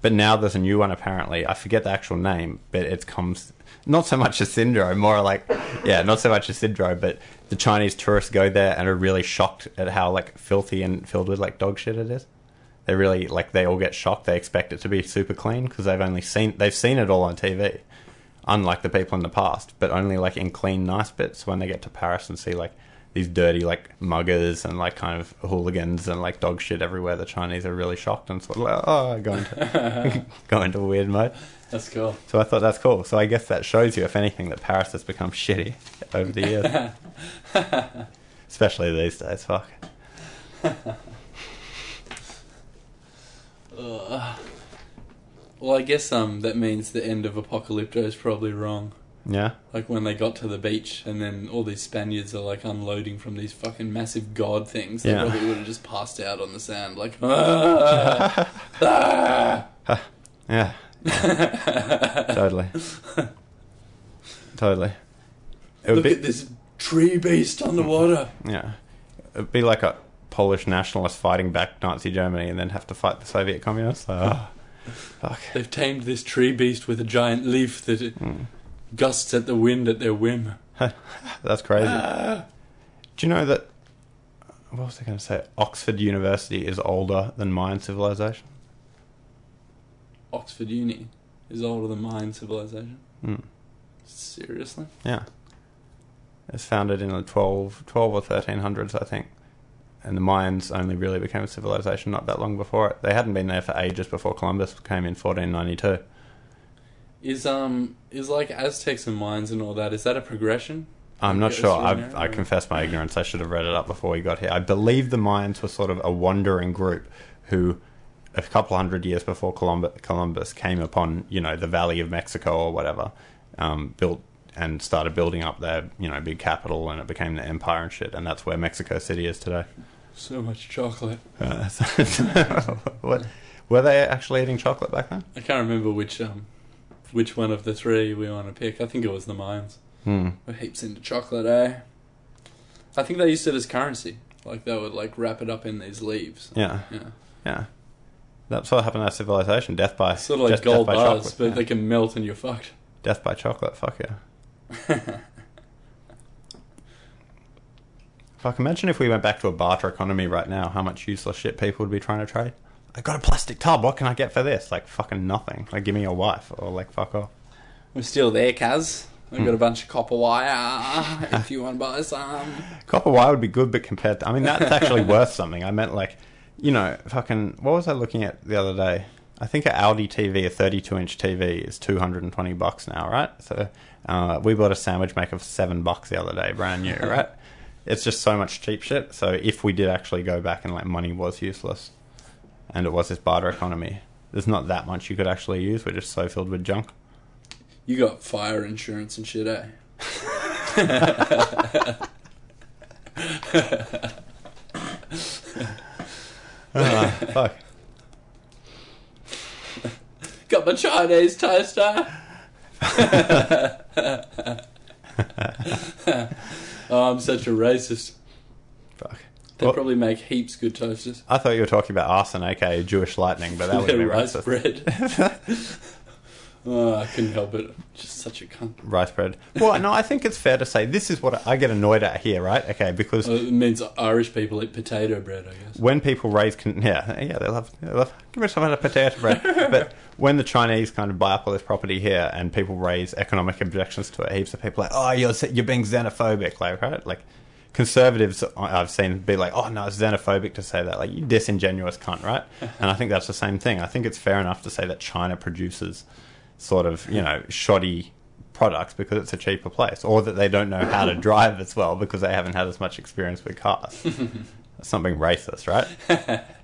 But now there's a new one apparently. I forget the actual name, but it comes not so much a syndrome, more like, yeah, not so much a syndrome, but the Chinese tourists go there and are really shocked at how like filthy and filled with like dog shit it is. They really like they all get shocked. They expect it to be super clean because they've only seen they've seen it all on TV, unlike the people in the past. But only like in clean, nice bits when they get to Paris and see like these dirty like muggers and like kind of hooligans and like dog shit everywhere. The Chinese are really shocked and sort of like oh going to *laughs* go into a weird mode. That's cool. So I thought that's cool. So I guess that shows you, if anything, that Paris has become *laughs* shitty over the years, *laughs* especially these days. Fuck. *laughs* Well, I guess um that means the end of Apocalypto is probably wrong. Yeah. Like when they got to the beach and then all these Spaniards are like unloading from these fucking massive god things. They Yeah. probably would have just passed out on the sand like "Ah, ah." Yeah. *laughs* totally. totally. It would Look be at this tree beast on the water. yeah. It'd be like a Polish nationalist fighting back Nazi Germany and then have to fight the Soviet communists. Oh, fuck. They've tamed this tree beast with a giant leaf that Hmm. gusts at the wind at their whim. *laughs* That's crazy. Ah. Do you know that? What was I going to say? Oxford University is older than Mayan civilization. Oxford Uni is older than Mayan civilization. Hmm. Seriously? Yeah. It's founded in the 12, 12 or 1300s, I think. And the Mayans only really became a civilization not that long before it. They hadn't been there for ages before Columbus came in 1492. Is um is like Aztecs and Mayans and all that? Is that a progression? I'm not sure. I've, I confess my ignorance. I should have read it up before we got here. I believe the Mayans were sort of a wandering group who, a couple hundred years before Columbus, Columbus came upon, you know, the Valley of Mexico or whatever, um, built and started building up their, you know, big capital, and it became the empire and shit. And that's where Mexico City is today. So much chocolate. Uh, *laughs* what, were they actually eating chocolate back then? I can't remember which um which one of the three we want to pick. I think it was the Mayans. Hmm. We're heaps into chocolate, eh? I think they used it as currency. Like they would like wrap it up in these leaves. Yeah, Yeah. yeah. That's what happened to our civilization. Death by Sort of like just gold bars, chocolate. but Yeah. they can melt and you're fucked. *laughs* Death by chocolate, fuck yeah. *laughs* Fuck, imagine if we went back to a barter economy right now, how much useless shit people would be trying to trade. I got a plastic tub, what can I get for this? Like, fucking nothing. Like, give me your wife, or like, fuck off. We're still there, Kaz. We've Hmm. got a bunch of copper wire *laughs* if you want to buy some. Copper wire would be good, but compared to. I mean, that's actually worth something. I meant, like, you know, fucking. What was I looking at the other day? I think a Audi TV, a 32 inch TV, is 220 bucks now, right? So, uh, we bought a sandwich maker for seven bucks the other day, brand new, *laughs* right? It's just so much cheap shit. So, if we did actually go back and, like, money was useless and it was this barter economy, there's not that much you could actually use. We're just so filled with junk. You got fire insurance and shit, eh? *laughs* *laughs* Fuck. Got my Chinese toaster. oh, I'm such a racist. Fuck. They Well- probably make heaps good toasters. I thought you were talking about arson, aka Jewish lightning, but that *laughs* would be racist. bread. *laughs* Oh, I couldn't help it. Just such a cunt. rice bread. Well, no, I think it's fair to say this is what I get annoyed at here, right? Okay, because Well, it means Irish people eat potato bread, I guess. when people raise, con- yeah, yeah, they love, they love give me some of that potato bread. *laughs* but when the Chinese kind of buy up all this property here and people raise economic objections to it, heaps of people are like, oh, you're you're being xenophobic, like right, like conservatives I've seen be like, oh no, it's xenophobic to say that, like you disingenuous cunt, right? *laughs* and I think that's the same thing. I think it's fair enough to say that China produces sort of you know shoddy products because it's a cheaper place, or that they don't know how to *laughs* drive as well because they haven't had as much experience with cars. *laughs* Something racist, right? *laughs*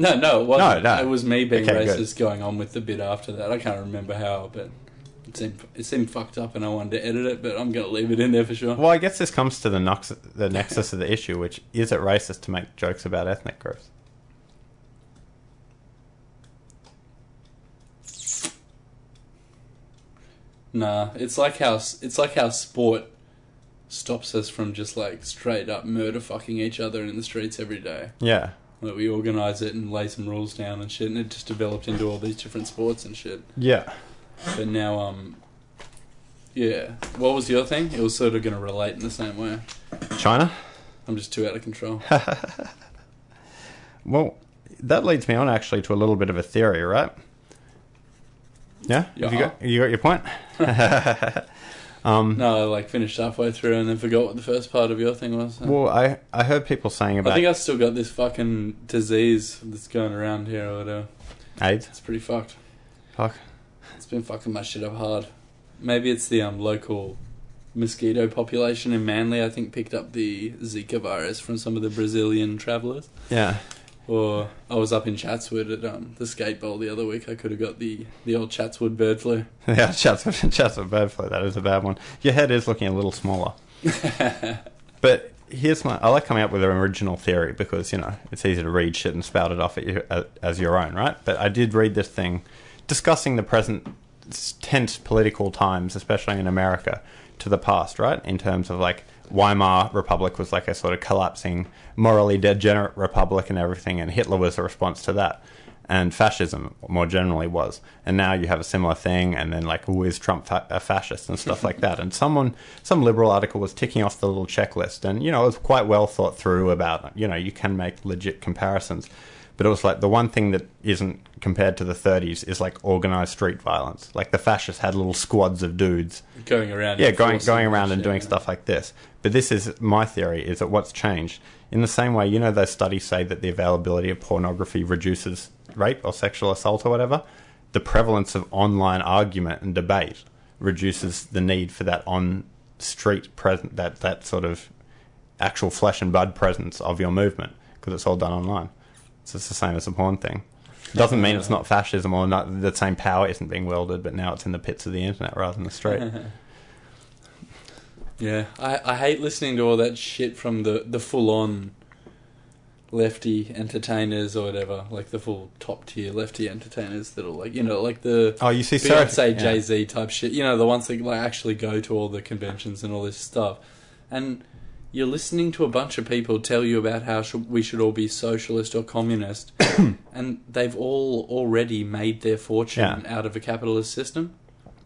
No, no, it wasn't. No, no. It was me being Okay, good. racist going on with the bit after that. I can't remember how, but it seemed, it seemed fucked up and I wanted to edit it, but I'm going to leave it in there for sure. Well, I guess this comes to the nux- the nexus of the issue, which is it racist to make jokes about ethnic groups? Nah, it's like how it's like how sport stops us from just like straight up murder fucking each other in the streets every day. Yeah, Like we organise it and lay some rules down and shit, and it just developed into all these different sports and shit. yeah. But now, um, yeah. What was your thing? It was sort of going to relate in the same way. China. I'm just too out of control. *laughs* Well, that leads me on actually to a little bit of a theory, right? Yeah, Have you got you got your point. *laughs* um, No, I like finished halfway through and then forgot what the first part of your thing was. well, I I heard people saying about. I think I still got this fucking disease that's going around here or whatever. AIDS. It's pretty fucked. Fuck. It's been fucking my shit up hard. Maybe it's the um local mosquito population in Manly. I think picked up the Zika virus from some of the Brazilian travellers. Yeah. Or I was up in Chatswood at um, the skate bowl the other week. I could have got the the old Chatswood bird flu. *laughs* Yeah, Chatswood, *laughs* Chatswood bird flu. That is a bad one. Your head is looking a little smaller. *laughs* But here's my. I like coming up with an original theory because you know it's easy to read shit and spout it off at you uh, as your own, right? But I did read this thing discussing the present tense political times, especially in America, to the past, right? In terms of like Weimar Republic was like a sort of collapsing, morally degenerate republic and everything, and Hitler was a response to that. And fascism more generally was, and now you have a similar thing, and then like, who is Trump fa- a fascist and stuff like that. And someone, some liberal article was ticking off the little checklist, and you know it was quite well thought through about, you know, you can make legit comparisons, but it was like the one thing that isn't compared to the 30s is like organized street violence. Like the fascists had little squads of dudes going around. yeah, going going around and doing yeah. stuff like this. But this is my theory: is that what's changed in the same way? You know, those studies say that the availability of pornography reduces rape or sexual assault or whatever. The prevalence of online argument and debate reduces the need for that on street present that that sort of actual flesh and blood presence of your movement because it's all done online. So it's the same as the porn thing. Doesn't mean it's not fascism or not the same power isn't being wielded, but now it's in the pits of the internet rather than the street. *laughs* Yeah, I, I hate listening to all that shit from the, the full on lefty entertainers or whatever, like the full top tier lefty entertainers that are like you know like the Oh, you see, Beyonce, yeah. Jay Z type shit. You know the ones that like actually go to all the conventions and all this stuff, and you're listening to a bunch of people tell you about how sh- we should all be socialist or communist, *coughs* and they've all already made their fortune out of a capitalist system.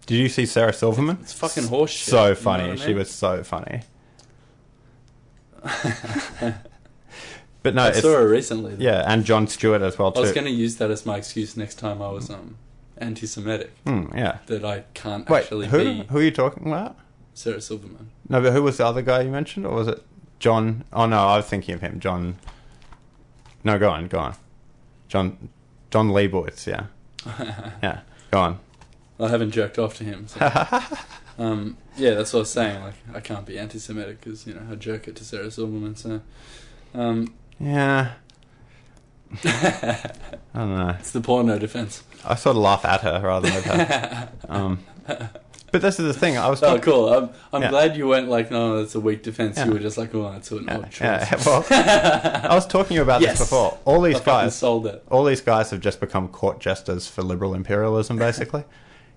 Did you see Sarah Silverman? It's fucking horse shit. So you know funny. I She mean? was so funny. *laughs* but no, I it's, saw her recently. though. yeah, and Jon Stewart as well Too. I was going to use that as my excuse next time I was um, anti-Semitic. Hmm, yeah. That I can't Wait, actually who be who are you talking about? Sarah Silverman. No, but who was the other guy you mentioned, or was it John? Oh no, I was thinking of him, John. No, go on, go on. John, Jon Leibowitz. Yeah, *laughs* yeah. Go on. I haven't jerked off to him. So. *laughs* um, yeah, that's what I was saying. Like, I can't be anti-Semitic because you know I jerk it to Sarah Silverman. So, um, Yeah. *laughs* I don't know. it's the porno defense. I sort of laugh at her rather than with her. *laughs* Um, but this is the thing. I was Oh, cool. I'm, I'm Yeah. glad you went like, no, that's a weak defense. Yeah. You were just like, oh, that's an Yeah, odd choice. yeah, well, I was talking about Yes. this before. All these fucking guys, sold it. all these guys have just become court jesters for liberal imperialism, basically.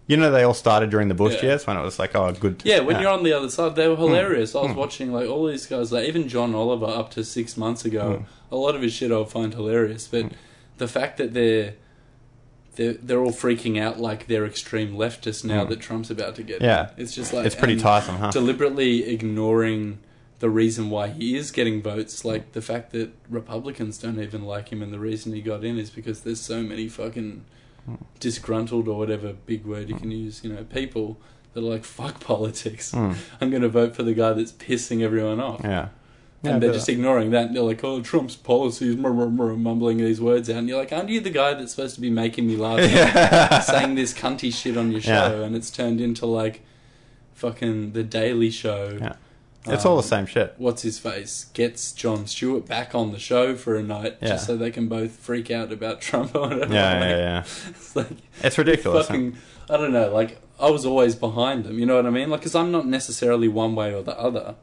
You know, they all started during the Bush Yeah. years when it was like, oh, good. Yeah, when you're on the other side, they were hilarious. I was Hmm. watching like all these guys, like even John Oliver up to six months ago. Hmm. A lot of his shit I would find hilarious, but the fact that they're they're they're all freaking out like they're extreme leftists now that Trump's about to get. Yeah. it's just like It's pretty and tiresome, huh? Deliberately ignoring the reason why he is getting votes, like the fact that Republicans don't even like him, and the reason he got in is because there's so many fucking Hmm. Disgruntled or whatever big word you can use, you know, people that are like fuck politics. Mm. *laughs* I'm going to vote for the guy that's pissing everyone off. Yeah. And Yeah, they're just ignoring that. And they're like, oh, Trump's policies, mumbling these words out. And you're like, aren't you the guy that's supposed to be making me laugh? Yeah. *laughs* saying this cunty shit on your show. Yeah. And it's turned into like fucking The Daily Show. It's all the Um, same shit. What's his face? Gets Jon Stewart back on the show for a night Yeah. just so they can both freak out about *laughs* Trump or whatever. Yeah, Like, yeah, yeah. *laughs* It's like, It's ridiculous. fucking, I don't know, like, I was always behind them, you know what I mean? Like, because I'm not necessarily one way or the other.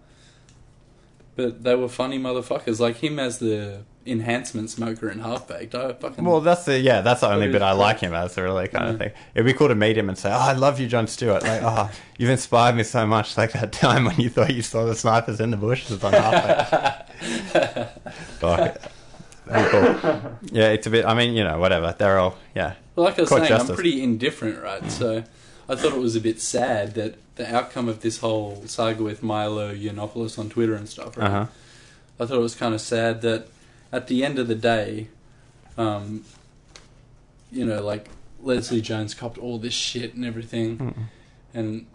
But they were funny motherfuckers. Like him as the enhancement smoker and Half Baked. I fucking. Well, that's the yeah, that's the only bit I like him as, a really kind of thing. It'd be cool to meet him and say, "Oh, I love you, Jon Stewart." Like, oh, you've inspired me so much. Like that time when you thought you saw the snipers in the bushes on half. *laughs* Fuck. Cool. Yeah, it's a bit. I mean, you know, whatever. They're all yeah. Well, like I was saying, justice. I'm pretty indifferent, right? So I thought it was a bit sad that the outcome of this whole saga with Milo Yiannopoulos on Twitter and stuff, right? Uh huh. I thought it was kind of sad that at the end of the day, um, you know, like Leslie Jones copped all this shit and everything, Mm. and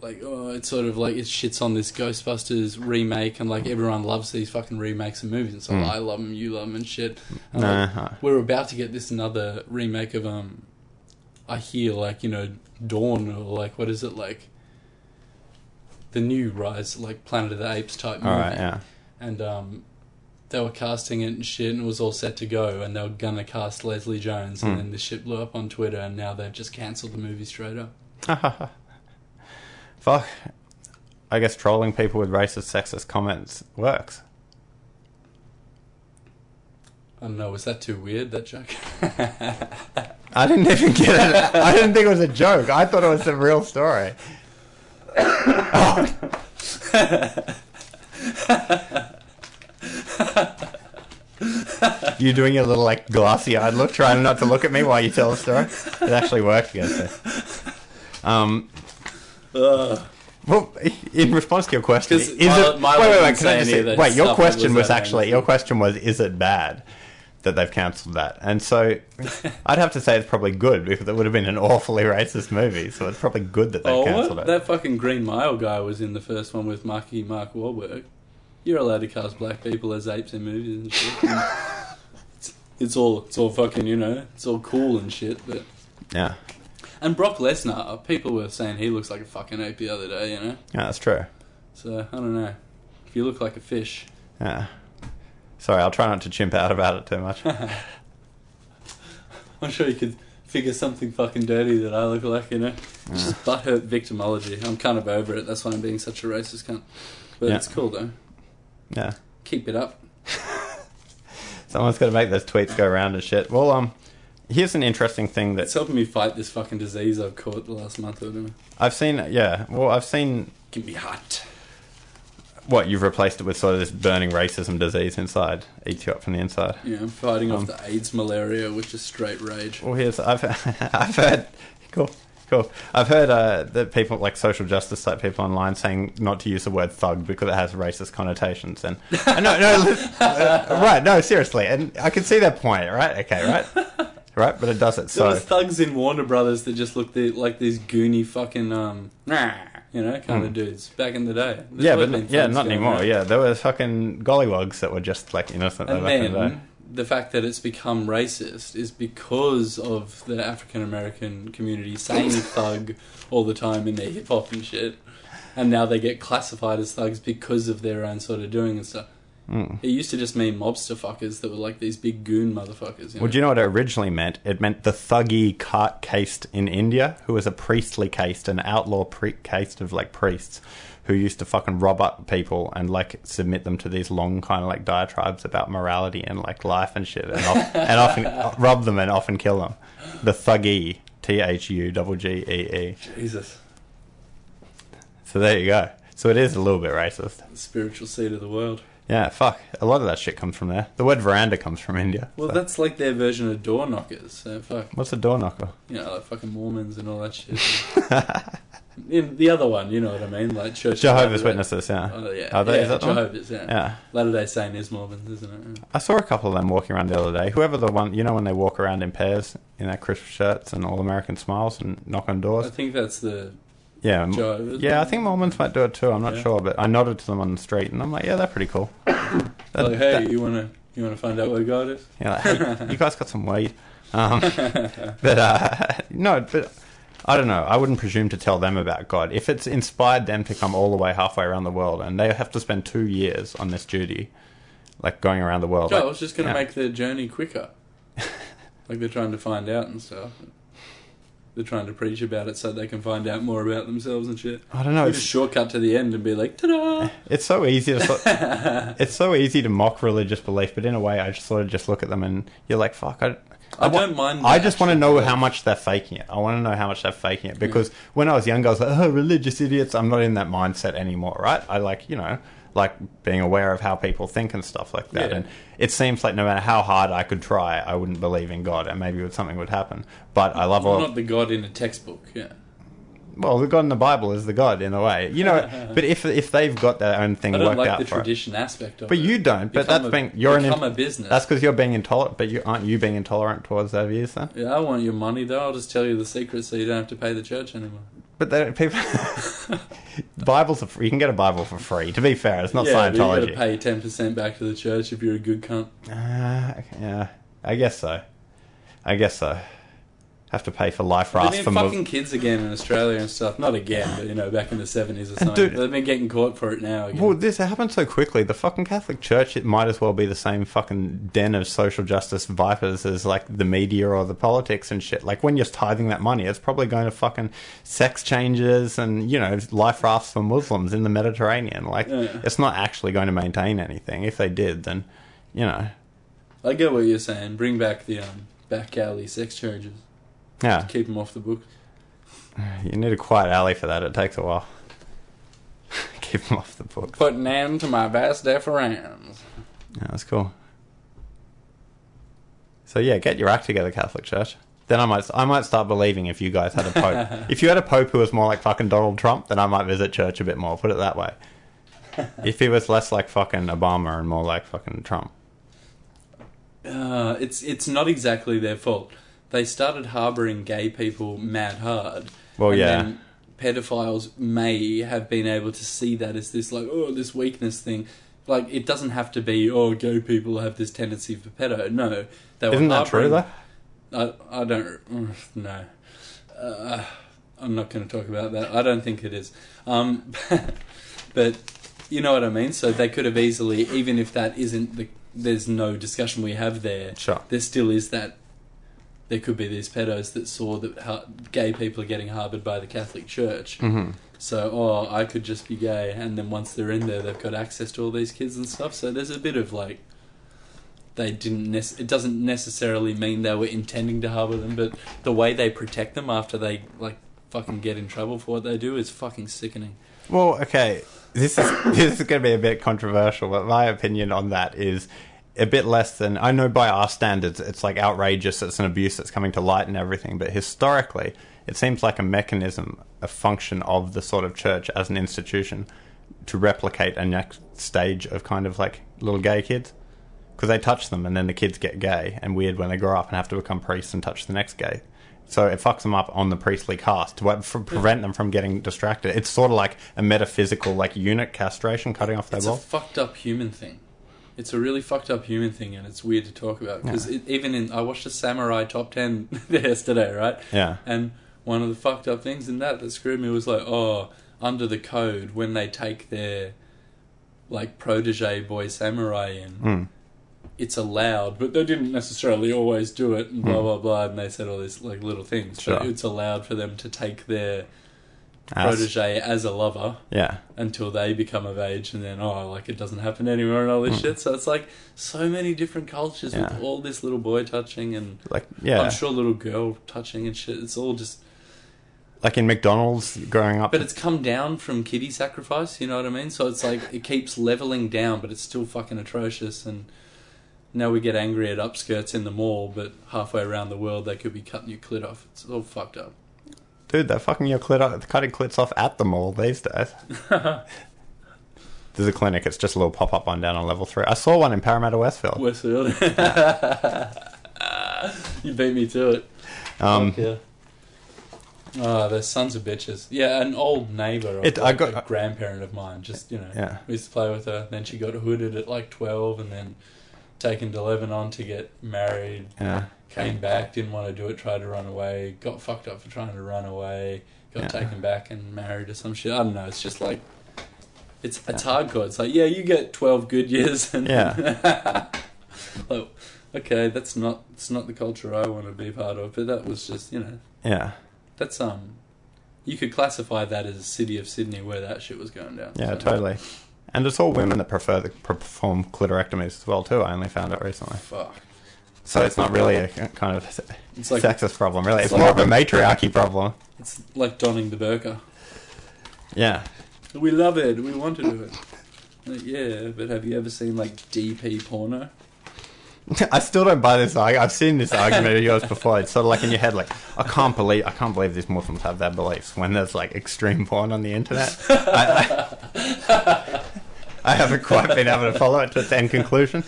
like, oh, it's sort of like it shits on this Ghostbusters remake, and like everyone loves these fucking remakes of movies, and so Mm. I love them, you love them, and shit. And, like, Nah. we're about to get this another remake of um I hear like you know Dawn or like what is it like the new Rise like Planet of the Apes type movie All right. Yeah. and um they were casting it and shit and it was all set to go and they were gonna cast Leslie Jones and Hmm. then the shit blew up on Twitter and now they've just cancelled the movie straight up. *laughs* Fuck. I guess trolling people with racist, sexist comments works. I don't know, was that too weird that joke? *laughs* I didn't even get it. I didn't think it was a joke. I thought it was a real story. *laughs* you doing your little like glassy eyed look, trying not to look at me while you tell the story. It actually worked against it. Um, Ugh. well, in response to your question, is Milo- it? Milo wait, wait, wait. Can I just say, that wait? Your question was was actually your question was: Is it bad that they've cancelled that? And so, I'd have to say it's probably good because it would have been an awfully racist movie. So it's probably good that they've Oh, cancelled it. That fucking Green Mile guy was in the first one with Marky Mark Wahlberg. You're allowed to cast black people as apes in movies and shit. And it's, *laughs* it's all, it's all fucking, you know, it's all cool and shit. But Yeah, and Brock Lesnar, people were saying he looks like a fucking ape the other day, you know. yeah, that's true. So I don't know. If you look like a fish, Yeah. Sorry, I'll try not to chimp out about it too much. *laughs* I'm sure you could figure something fucking dirty that I look like, you know. It's just butthurt victimology. I'm kind of over it. That's why I'm being such a racist cunt. But Yeah. it's cool though. Yeah. Keep it up. *laughs* Someone's got to make those tweets go around and shit. Well, um, here's an interesting thing It's helping me fight this fucking disease I've caught the last month or whatever. I've seen. Yeah, well, I've seen Give me hot. what you've replaced it with sort of this burning racism disease inside, eats you up from the inside. Yeah, I'm fighting Um, off the AIDS malaria, which is straight rage. Well, here's I've *laughs* I've heard cool cool. I've heard uh, that people like social justice type people online saying not to use the word thug because it has racist connotations. And uh, no no *laughs* uh, right no seriously, and I can see that point. Right okay right right, but it does it There so. was thugs in Warner Brothers that just looked the, like these goony fucking um, you know, kind of dudes back in the day. There's Hmm. Yeah, but yeah, not anymore. around. Yeah, there were fucking gollywogs that were just like innocent And back in the day. then the fact that it's become racist is because of the African American community saying *laughs* thug all the time in their hip hop and shit. And now they get classified as thugs because of their own sort of doing and stuff. Mm. It used to just mean mobster fuckers that were like these big goon motherfuckers. You know? Well, do you know what it originally meant? It meant the Thuggee cart caste in India, who was a priestly caste, an outlaw pri- caste of like priests, who used to fucking rob up people and like submit them to these long kind of like diatribes about morality and like life and shit, and, of- and often *laughs* rob them and often kill them. The Thuggee, T H U G G E E. Jesus. So there you go. So it is a little bit racist. The spiritual seat of the world. Yeah, fuck. A lot of that shit comes from there. The word veranda comes from India. Well, so- that's like their version of door knockers. So fuck, What's a door knocker? you know, like fucking Mormons and all that shit. *laughs* In the other one, you know what I mean, like church. Jehovah's Witnesses, yeah. Oh yeah, Are they- yeah is that the one? Jehovah's. Yeah. Yeah. Latter Day Saint is Mormons, isn't it? I saw a couple of them walking around the other day. Whoever the one, you know, when they walk around in pairs in their crisp shirts and all American smiles and knock on doors. I think that's the Yeah, Jehovah's. yeah. I think Mormons might do it too. I'm not Yeah. sure, but I nodded to them on the street and I'm like, yeah, they're pretty cool. *coughs* That- like, hey, that- you wanna you wanna find out where God is? yeah, like, hey, you guys got some weight. Um, *laughs* but uh, *laughs* no, but I don't know. I wouldn't presume to tell them about God. If it's inspired them to come all the way halfway around the world, and they have to spend two years on this duty, like going around the world. Joe, like- I was just gonna yeah. make their journey quicker. *laughs* like they're trying to find out and stuff. They're trying to preach about it so they can find out more about themselves and shit. I don't know. Just shortcut to the end and be like, ta-da! *laughs* it's so easy to sort, *laughs* it's so easy to mock religious belief, but in a way, I just sort of just look at them and you're like, fuck. I, I wa- don't mind. I just want to know how much they're faking it. I want to know how much they're faking it because when I was younger, I was like, "Oh, religious idiots." I'm not in that mindset anymore, right? I like, you know, like being aware of how people think and stuff like that. Yeah. And it seems like no matter how hard I could try, I wouldn't believe in God, and maybe something would happen. But I love all. not the God in a textbook. Yeah. Well, the God in the Bible is the God in a way, you know. *laughs* but if if they've got their own thing I don't worked like out the for it, tradition aspect of it. but it. you don't. But Become that's a, being you're an become in- a business. that's because you're being intolerant. But you aren't you being intolerant towards their views then? yeah, I want your money though. I'll just tell you the secret so you don't have to pay the church anymore. But they, people, *laughs* Bibles are free. You can get a Bible for free. To be fair, it's not yeah, but you Scientology. got to pay ten percent back to the church if you're a good cunt. Uh, yeah, I guess so. I guess so. Have to pay for life rafts for fucking Mus- kids again in Australia and stuff. Not again, but you know, back in the seventies or something. dude- They've been getting caught for it now. Again. Well, this happened so quickly. The fucking Catholic Church, it might as well be the same fucking den of social justice vipers as like the media or the politics and shit. Like when you're tithing that money, it's probably going to fucking sex changes and you know life rafts for Muslims in the Mediterranean. Like Yeah. it's not actually going to maintain anything. If they did, then you know, I get what you're saying. Bring back the um, back alley sex charges. Yeah. Keep them off the books. *sighs* You need a quiet alley for that. It takes a while. *laughs* Keep them off the book. Put an end to my vast deference. Yeah, that's cool. So yeah, get your act together, Catholic Church. Then I might, I might start believing if you guys had a pope. *laughs* if you had a pope who was more like fucking Donald Trump, then I might visit church a bit more. Put it that way. *laughs* if he was less like fucking Obama and more like fucking Trump. Uh, it's it's not exactly their fault. They started harboring gay people mad hard. Well, and yeah. pedophiles may have been able to see that as this like oh this weakness thing. Like it doesn't have to be oh gay people have this tendency for pedo. No, they were Isn't that true though? I I don't *sighs* no. Uh, I'm not going to talk about that. I don't think it is. Um, *laughs* but you know what I mean. So they could have easily, even if that isn't the, there's no discussion we have there. Sure. There still is that. There could be these pedos that saw that ha- gay people are getting harbored by the Catholic Church. hmm So, oh, I could just be gay, and then once they're in there, they've got access to all these kids and stuff. So there's a bit of like, they didn't. Nec- it doesn't necessarily mean they were intending to harbor them, but the way they protect them after they like fucking get in trouble for what they do is fucking sickening. Well, okay, this is *laughs* this is going to be a bit controversial, but my opinion on that is a bit less than I know by our standards. It's like outrageous. It's an abuse that's coming to light and everything. But historically, it seems like a mechanism, a function of the sort of church as an institution to replicate a next stage of kind of like little gay kids. Because they touch them, and then the kids get gay and weird when they grow up and have to become priests and touch the next gay. So it fucks them up on the priestly caste to prevent them from getting distracted. It's sort of like a metaphysical, like eunuch castration, cutting off their balls. It's a fucked up human thing. It's a really fucked up human thing, and it's weird to talk about because even in I watched a Samurai Top Ten *laughs* yesterday, right? Yeah. And one of the fucked up things in that that screwed me was like, oh, under the code, when they take their like protege boy samurai in, Mm. it's allowed, but they didn't necessarily always do it, and blah blah blah. And they said all these like little things. Sure. But it's allowed for them to take their Protege as a lover Yeah. until they become of age, and then oh, like it doesn't happen anymore and all this mm. shit. So it's like so many different cultures. Yeah. with all this little boy touching and Like, yeah. I'm sure little girl touching and shit. It's all just like in McDonald's growing up. But it's come down from kitty sacrifice, you know what I mean? So it's like it keeps leveling down, but it's still fucking atrocious. And now we get angry at upskirts in the mall, but halfway around the world they could be cutting your clit off. It's all fucked up. Dude, they're fucking your clit off, cutting clits off at the mall these days. *laughs* There's a clinic. It's just a little pop up one down on level three. I saw one in Parramatta Westfield. Westfield. *laughs* you beat me to it. Um, Fuck yeah. Oh, they're sons of bitches. Yeah, an old neighbour, of It- I like got- a grandparent of mine. Just you know, Yeah. we used to play with her. Then she got hooded at like twelve, and then taken to Lebanon to get married. yeah. Came back, didn't want to do it, tried to run away, got fucked up for trying to run away, got Yeah. taken back and married or some shit. I don't know. It's just like it's it's hardcore. It's like yeah, you get twelve good years, *laughs* and Yeah. *laughs* like, okay, that's not it's not the culture I want to be part of. But that was just you know Yeah. that's um you could classify that as a city of Sydney where that shit was going down. Yeah, So- totally. And it's all women that prefer the, perform clitorectomies as well too. I only found out recently, Fuck. So it's not really a kind of It's like sexist problem. Really, it's, it's more like- of a matriarchy problem. it's like donning the burqa. Yeah, We love it. We want to do it. Like, yeah, but have you ever seen like DP porno? *laughs* I still don't buy this. arg- I've seen this argument of yours before. It's sort of like in your head, like I can't believe I can't believe these Muslims have that beliefs when there's like extreme porn on the internet. I, I, *laughs* I haven't quite been able to follow it to its end conclusion.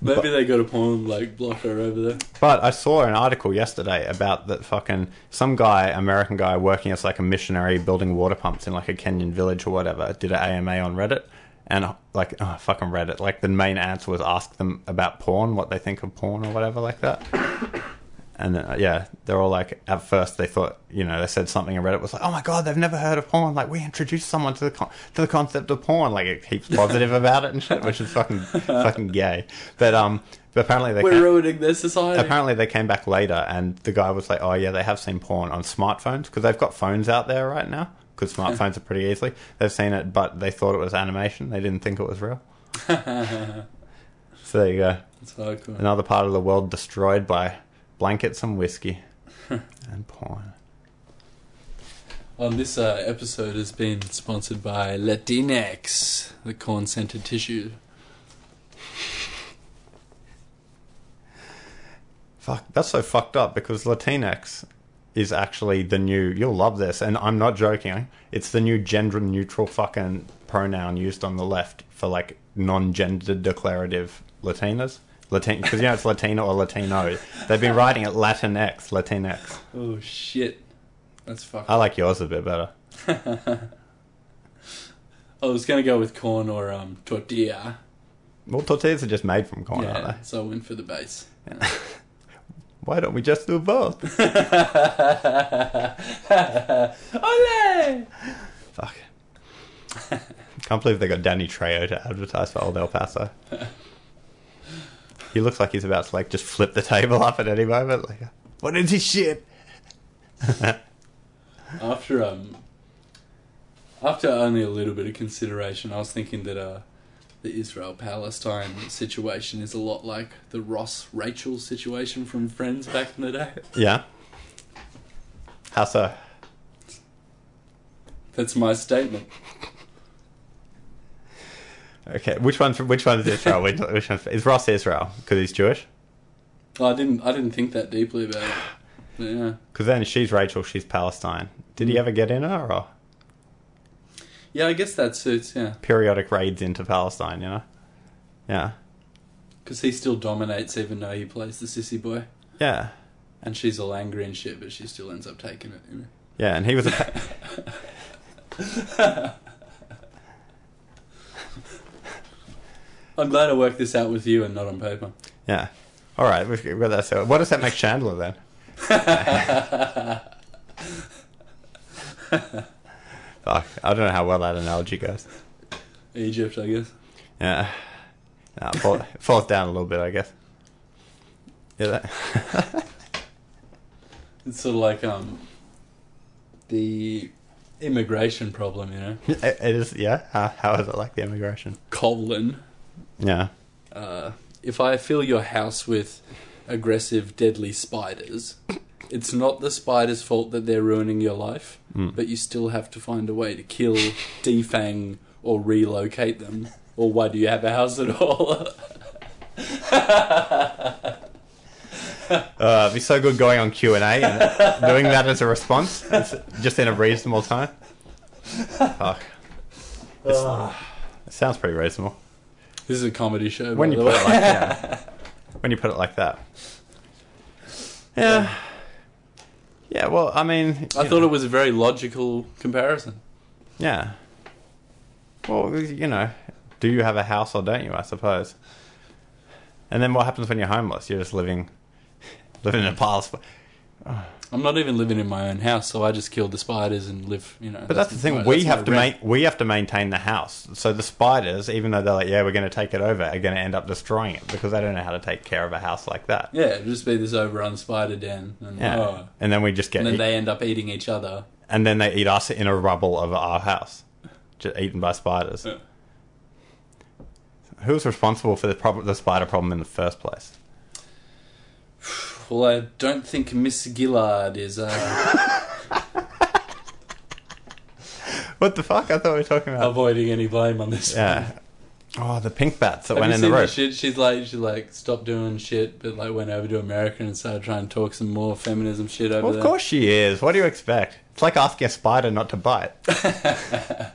Maybe they got a porn like blocker over there. But I saw an article yesterday about that fucking some guy, American guy, working as like a missionary building water pumps in like a Kenyan village or whatever, did an AMA on Reddit, and like oh, fucking Reddit, like the main answer was ask them about porn, what they think of porn or whatever like that. And uh, yeah, they're all like, at first they thought, you know, they said something in Reddit was like, oh my god, they've never heard of porn. Like we introduced someone to the con- to the concept of porn. Like it keeps positive about it and shit, which is fucking *laughs* fucking gay. But um, but apparently they We're can't- ruining their society. apparently they came back later and the guy was like oh yeah they have seen porn on smartphones because they've got phones out there right now because smartphones are pretty easily they've seen it but they thought it was animation they didn't think it was real *laughs* so there you go It's hardcore. another part of the world destroyed by blankets *laughs* and whiskey and porn On this uh, episode has been sponsored by Latinx, the corn-scented tissue. fuck that's so fucked up because latinx is actually the new you'll love this and i'm not joking it's the new gender neutral fucking pronoun used on the left for like non-gender declarative latinas latin because you know it's latino or latino they've been writing it latinx latinx Oh shit, that's fucked. i like yours a bit better *laughs* I was gonna go with corn or um, tortilla. well tortillas are just made from corn yeah, aren't they? so I went for the base. *laughs* why don't we just do both *laughs* Ole! fuck can't believe they got danny trejo to advertise for old el paso He looks like he's about to like just flip the table up at any moment. Like, what is this shit? *laughs* After um, after only a little bit of consideration, I was thinking that uh, the Israel Palestine situation is a lot like the Ross Rachel situation from Friends back in the day. Yeah. How so? That's my statement. Okay, which one's which one's Israel? which, which one's, is Ross Israel because he's Jewish? Oh, I didn't I didn't think that deeply about it. Yeah. Because then she's Rachel, she's Palestine. Did he hmm. ever get in her or Yeah, I guess that suits, yeah. periodic raids into Palestine? You know? Yeah, Because he still dominates even though he plays the sissy boy. yeah, And she's all angry and shit, but she still ends up taking it. You know? yeah. And he was a. Pa- *laughs* *laughs* I'm glad I worked this out with you and not on paper. yeah. All right, we've got that. So, what does that make Chandler then? *laughs* Fuck, I don't know how well that analogy goes. Egypt, I guess. Yeah. Nah, fall, falls down a little bit, I guess. Yeah, that, *laughs* It's sort of like um the immigration problem, you know. it it is. Yeah. How, how is it like the immigration? Colon. Yeah. Uh, if I fill your house with aggressive, deadly spiders, it's not the spider's fault that they're ruining your life, Hmm. but you still have to find a way to kill, *laughs* defang, or relocate them. Or why do you have a house at all? *laughs* Uh, it'd be so good going on Q and A and doing that as a response, it's just in a reasonable time. Fuck. It's- it sounds pretty reasonable this is a comedy show. when by you the put way. it like that. *laughs* When you put it like that. Yeah. Yeah. Well, I mean, I you thought know, it was a very logical comparison. Yeah. Well, you know, do you have a house or don't you? I suppose. And then what happens when you're homeless? You're just living, *laughs* living in a pile of. I'm not even living in my own house, so I just kill the spiders and live. You know. But that's the thing. we that's have to rent. ma- we have to maintain the house. So the spiders, even though they're like, yeah, we're going to take it over, are going to end up destroying it because they don't know how to take care of a house like that. Yeah, it'd just be this overrun spider den, and Yeah. oh, And then we just get, and then eat- they end up eating each other. and then they eat us in a rubble of our house, just eaten by spiders. Yeah. Who's responsible for the prob- the spider problem in the first place? Well, I don't think Miss Gillard is. Uh, *laughs* What the fuck? I thought we were talking about. avoiding any blame on this. Yeah. Oh, the pink bats that Have went in the roof. shit? She's like, she like stopped doing shit, but like went over to America and started trying to talk some more feminism shit over Well, of there. course she is. What do you expect? It's like asking a spider not to bite. *laughs*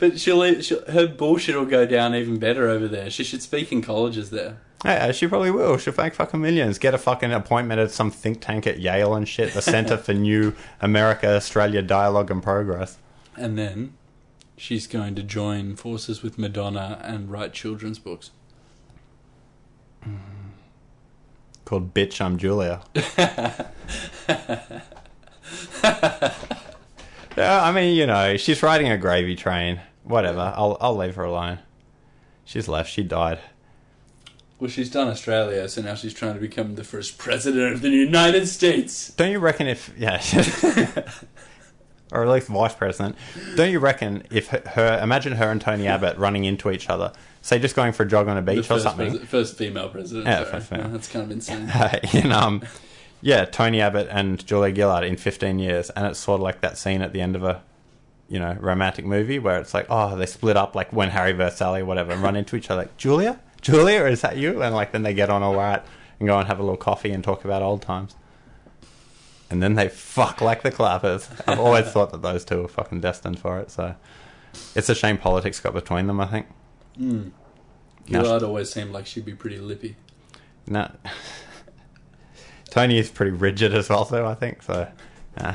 But she'll, she'll her bullshit will go down even better over there. She should speak in colleges there. Yeah, she probably will. She'll make fucking millions. Get a fucking appointment at some think tank at Yale and shit. The Center for New America Australia Dialogue and Progress. And then she's going to join forces with Madonna and write children's books. Called Bitch, I'm Julia. *laughs* yeah, I mean, you know, she's riding a gravy train. Whatever. I'll, I'll leave her alone. She's left. She died. Well, she's done Australia, so now she's trying to become the first president of the United States. Don't you reckon if yeah, *laughs* or at least vice president? Don't you reckon if her, her imagine her and Tony Abbott running into each other, say just going for a jog on a beach or first, something, pres- first female president. Yeah, sorry. first female. That's kind of insane. *laughs* in um, yeah, Tony Abbott and Julia Gillard in fifteen years, and it's sort of like that scene at the end of a, you know, romantic movie where it's like, oh, they split up like when Harry versus Sally or whatever, and run into each other like Julia, Julia, is that you? And like then they get on all right and go and have a little coffee and talk about old times. And then they fuck like the clappers. I've always thought that those two were fucking destined for it. So it's a shame politics got between them. I think. Mm. Gillard always seemed like she'd be pretty lippy. No. *laughs* Tony is pretty rigid as well, though, I think. So, uh,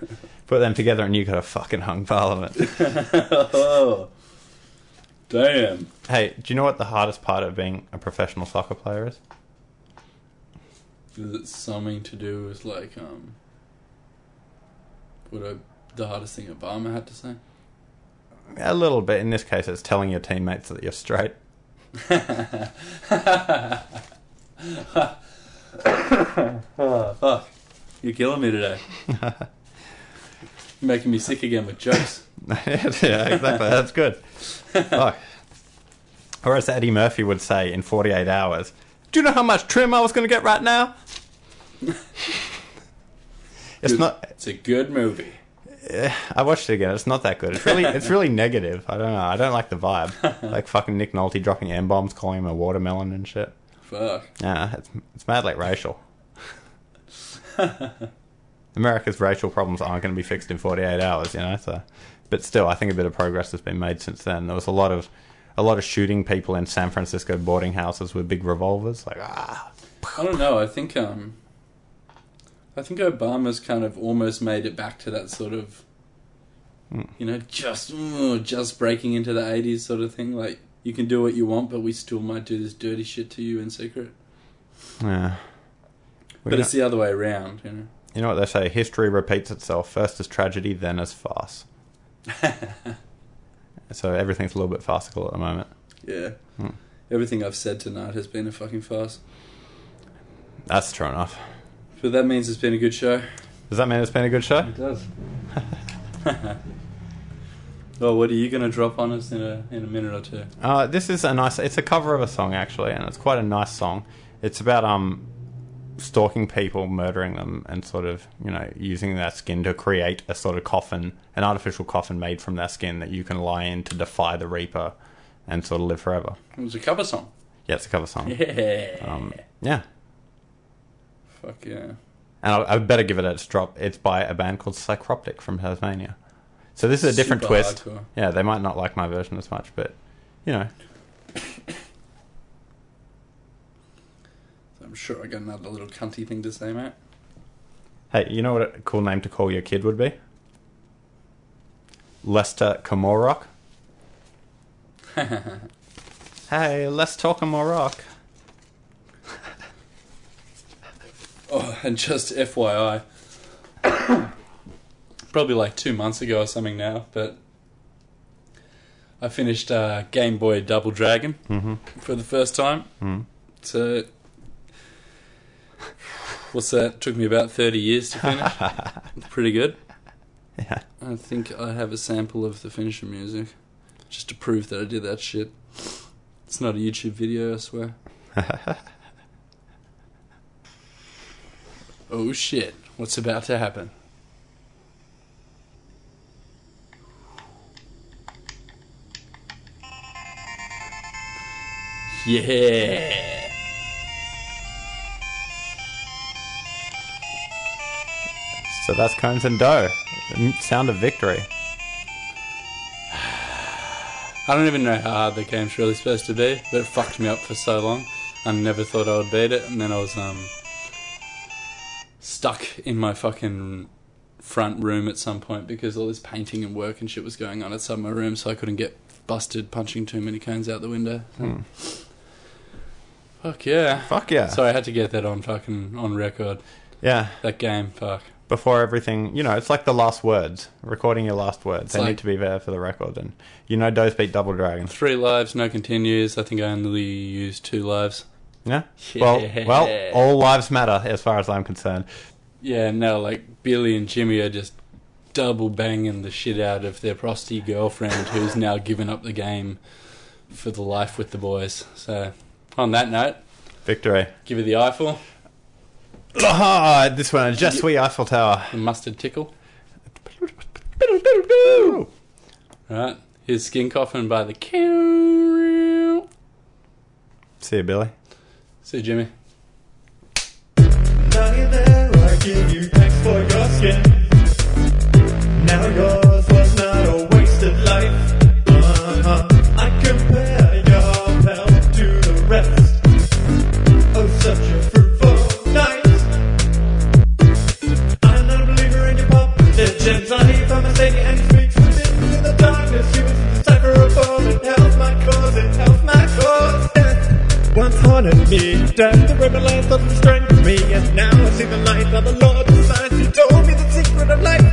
*laughs* put them together and you got a fucking hung parliament. *laughs* oh, damn. hey, do you know what the hardest part of being a professional soccer player is? Is it something to do with like um, what I, the hardest thing Obama had to say? A little bit. In this case, it's telling your teammates that you're straight. oh, *laughs* *laughs* fuck. You're killing me today. You're making me sick again with jokes. *laughs* yeah, exactly. That's good. Fuck. Or as Eddie Murphy would say in 48 hours, do you know how much trim I was going to get right now? *laughs* it's Good- not. It's a good movie. I watched it again. It's not that good. It's really, it's really negative. I don't know. I don't like the vibe. *laughs* Like fucking Nick Nolte dropping m bombs, calling him a watermelon and shit. Fuck. Yeah, it's it's mad like racial. America's racial problems aren't going to be fixed in 48 hours, you know. So, but still, I think a bit of progress has been made since then. There was a lot of a lot of shooting people in San Francisco boarding houses with big revolvers. Like ah, I don't know. I think um, I think Obama's kind of almost made it back to that sort of, Hmm. you know, just just breaking into the '80s sort of thing. Like you can do what you want, but we still might do this dirty shit to you in secret. yeah. We But it's the other way around, you know. You know what they say? History repeats itself. First as tragedy, then as farce. *laughs* so everything's a little bit farcical at the moment. Yeah. Hmm. Everything I've said tonight has been a fucking farce. That's true enough. But that means it's been a good show. Does that mean it's been a good show? It does. well, *laughs* what are you going to drop on us in a in a minute or two? Uh, this is a nice. It's a cover of a song actually, and it's quite a nice song. It's about um, stalking people, murdering them, and sort of you know using their skin to create a sort of coffin, an artificial coffin made from their skin that you can lie in to defy the Reaper and sort of live forever. It was a cover song. Yeah, it's a cover song. Yeah. Um, yeah, Fuck yeah. and I, I better give it its drop. It's by a band called Psycroptic from Tasmania. So this is a different Super twist. hardcore. Yeah, they might not like my version as much, but you know, I'm sure I got another little cunty thing to say, mate. hey, you know what a cool name to call your kid would be? Lester Kamorok. *laughs* hey, let's *laughs* talk. Oh, and just FYI, *coughs* probably like two months ago or something now, but I finished uh, Game Boy Double Dragon Mm-hmm. for the first time. Mm. So, what's that? Took me about 30 years to finish. *laughs* Pretty good. Yeah. I think I have a sample of the finisher music just to prove that I did that shit. It's not a YouTube video, I swear. *laughs* oh shit, what's about to happen? Yeah. So that's Conez and Doh. Sound of victory. *sighs* I don't even know how hard the game's really supposed to be, but it fucked me up for so long. I never thought I would beat it, and then I was um stuck in my fucking front room at some point because all this painting and work and shit was going on outside my room, so I couldn't get busted punching too many cones out the window. Hmm. Fuck yeah. Fuck yeah. So I had to get that on fucking on record. yeah. That game, fuck. Before everything, you know, it's like the last words. Recording your last words. they like- need to be there for the record. And you know, Doh's beat Double Dragon. Three lives, no continues. I think I only used two lives. Yeah. Well, Yeah. well, all lives matter as far as I'm concerned. Yeah, no, like Billy and Jimmy are just double banging the shit out of their prosty girlfriend who's *laughs* now given up the game for the life with the boys. So, on that note, Victory. give it the Eiffel, Ah, this one, just sweet Eiffel Tower. the mustard tickle. Right, here's Skin Coffin by the Cow. See you, Billy. See you, Jimmy. Now you're there, I give you thanks for your skin. Now yours was not a wasted life. Haunted me. Death, the rebel light thought to strengthen me. And now I see the light of the Lord of signs. He told me the secret of. Life.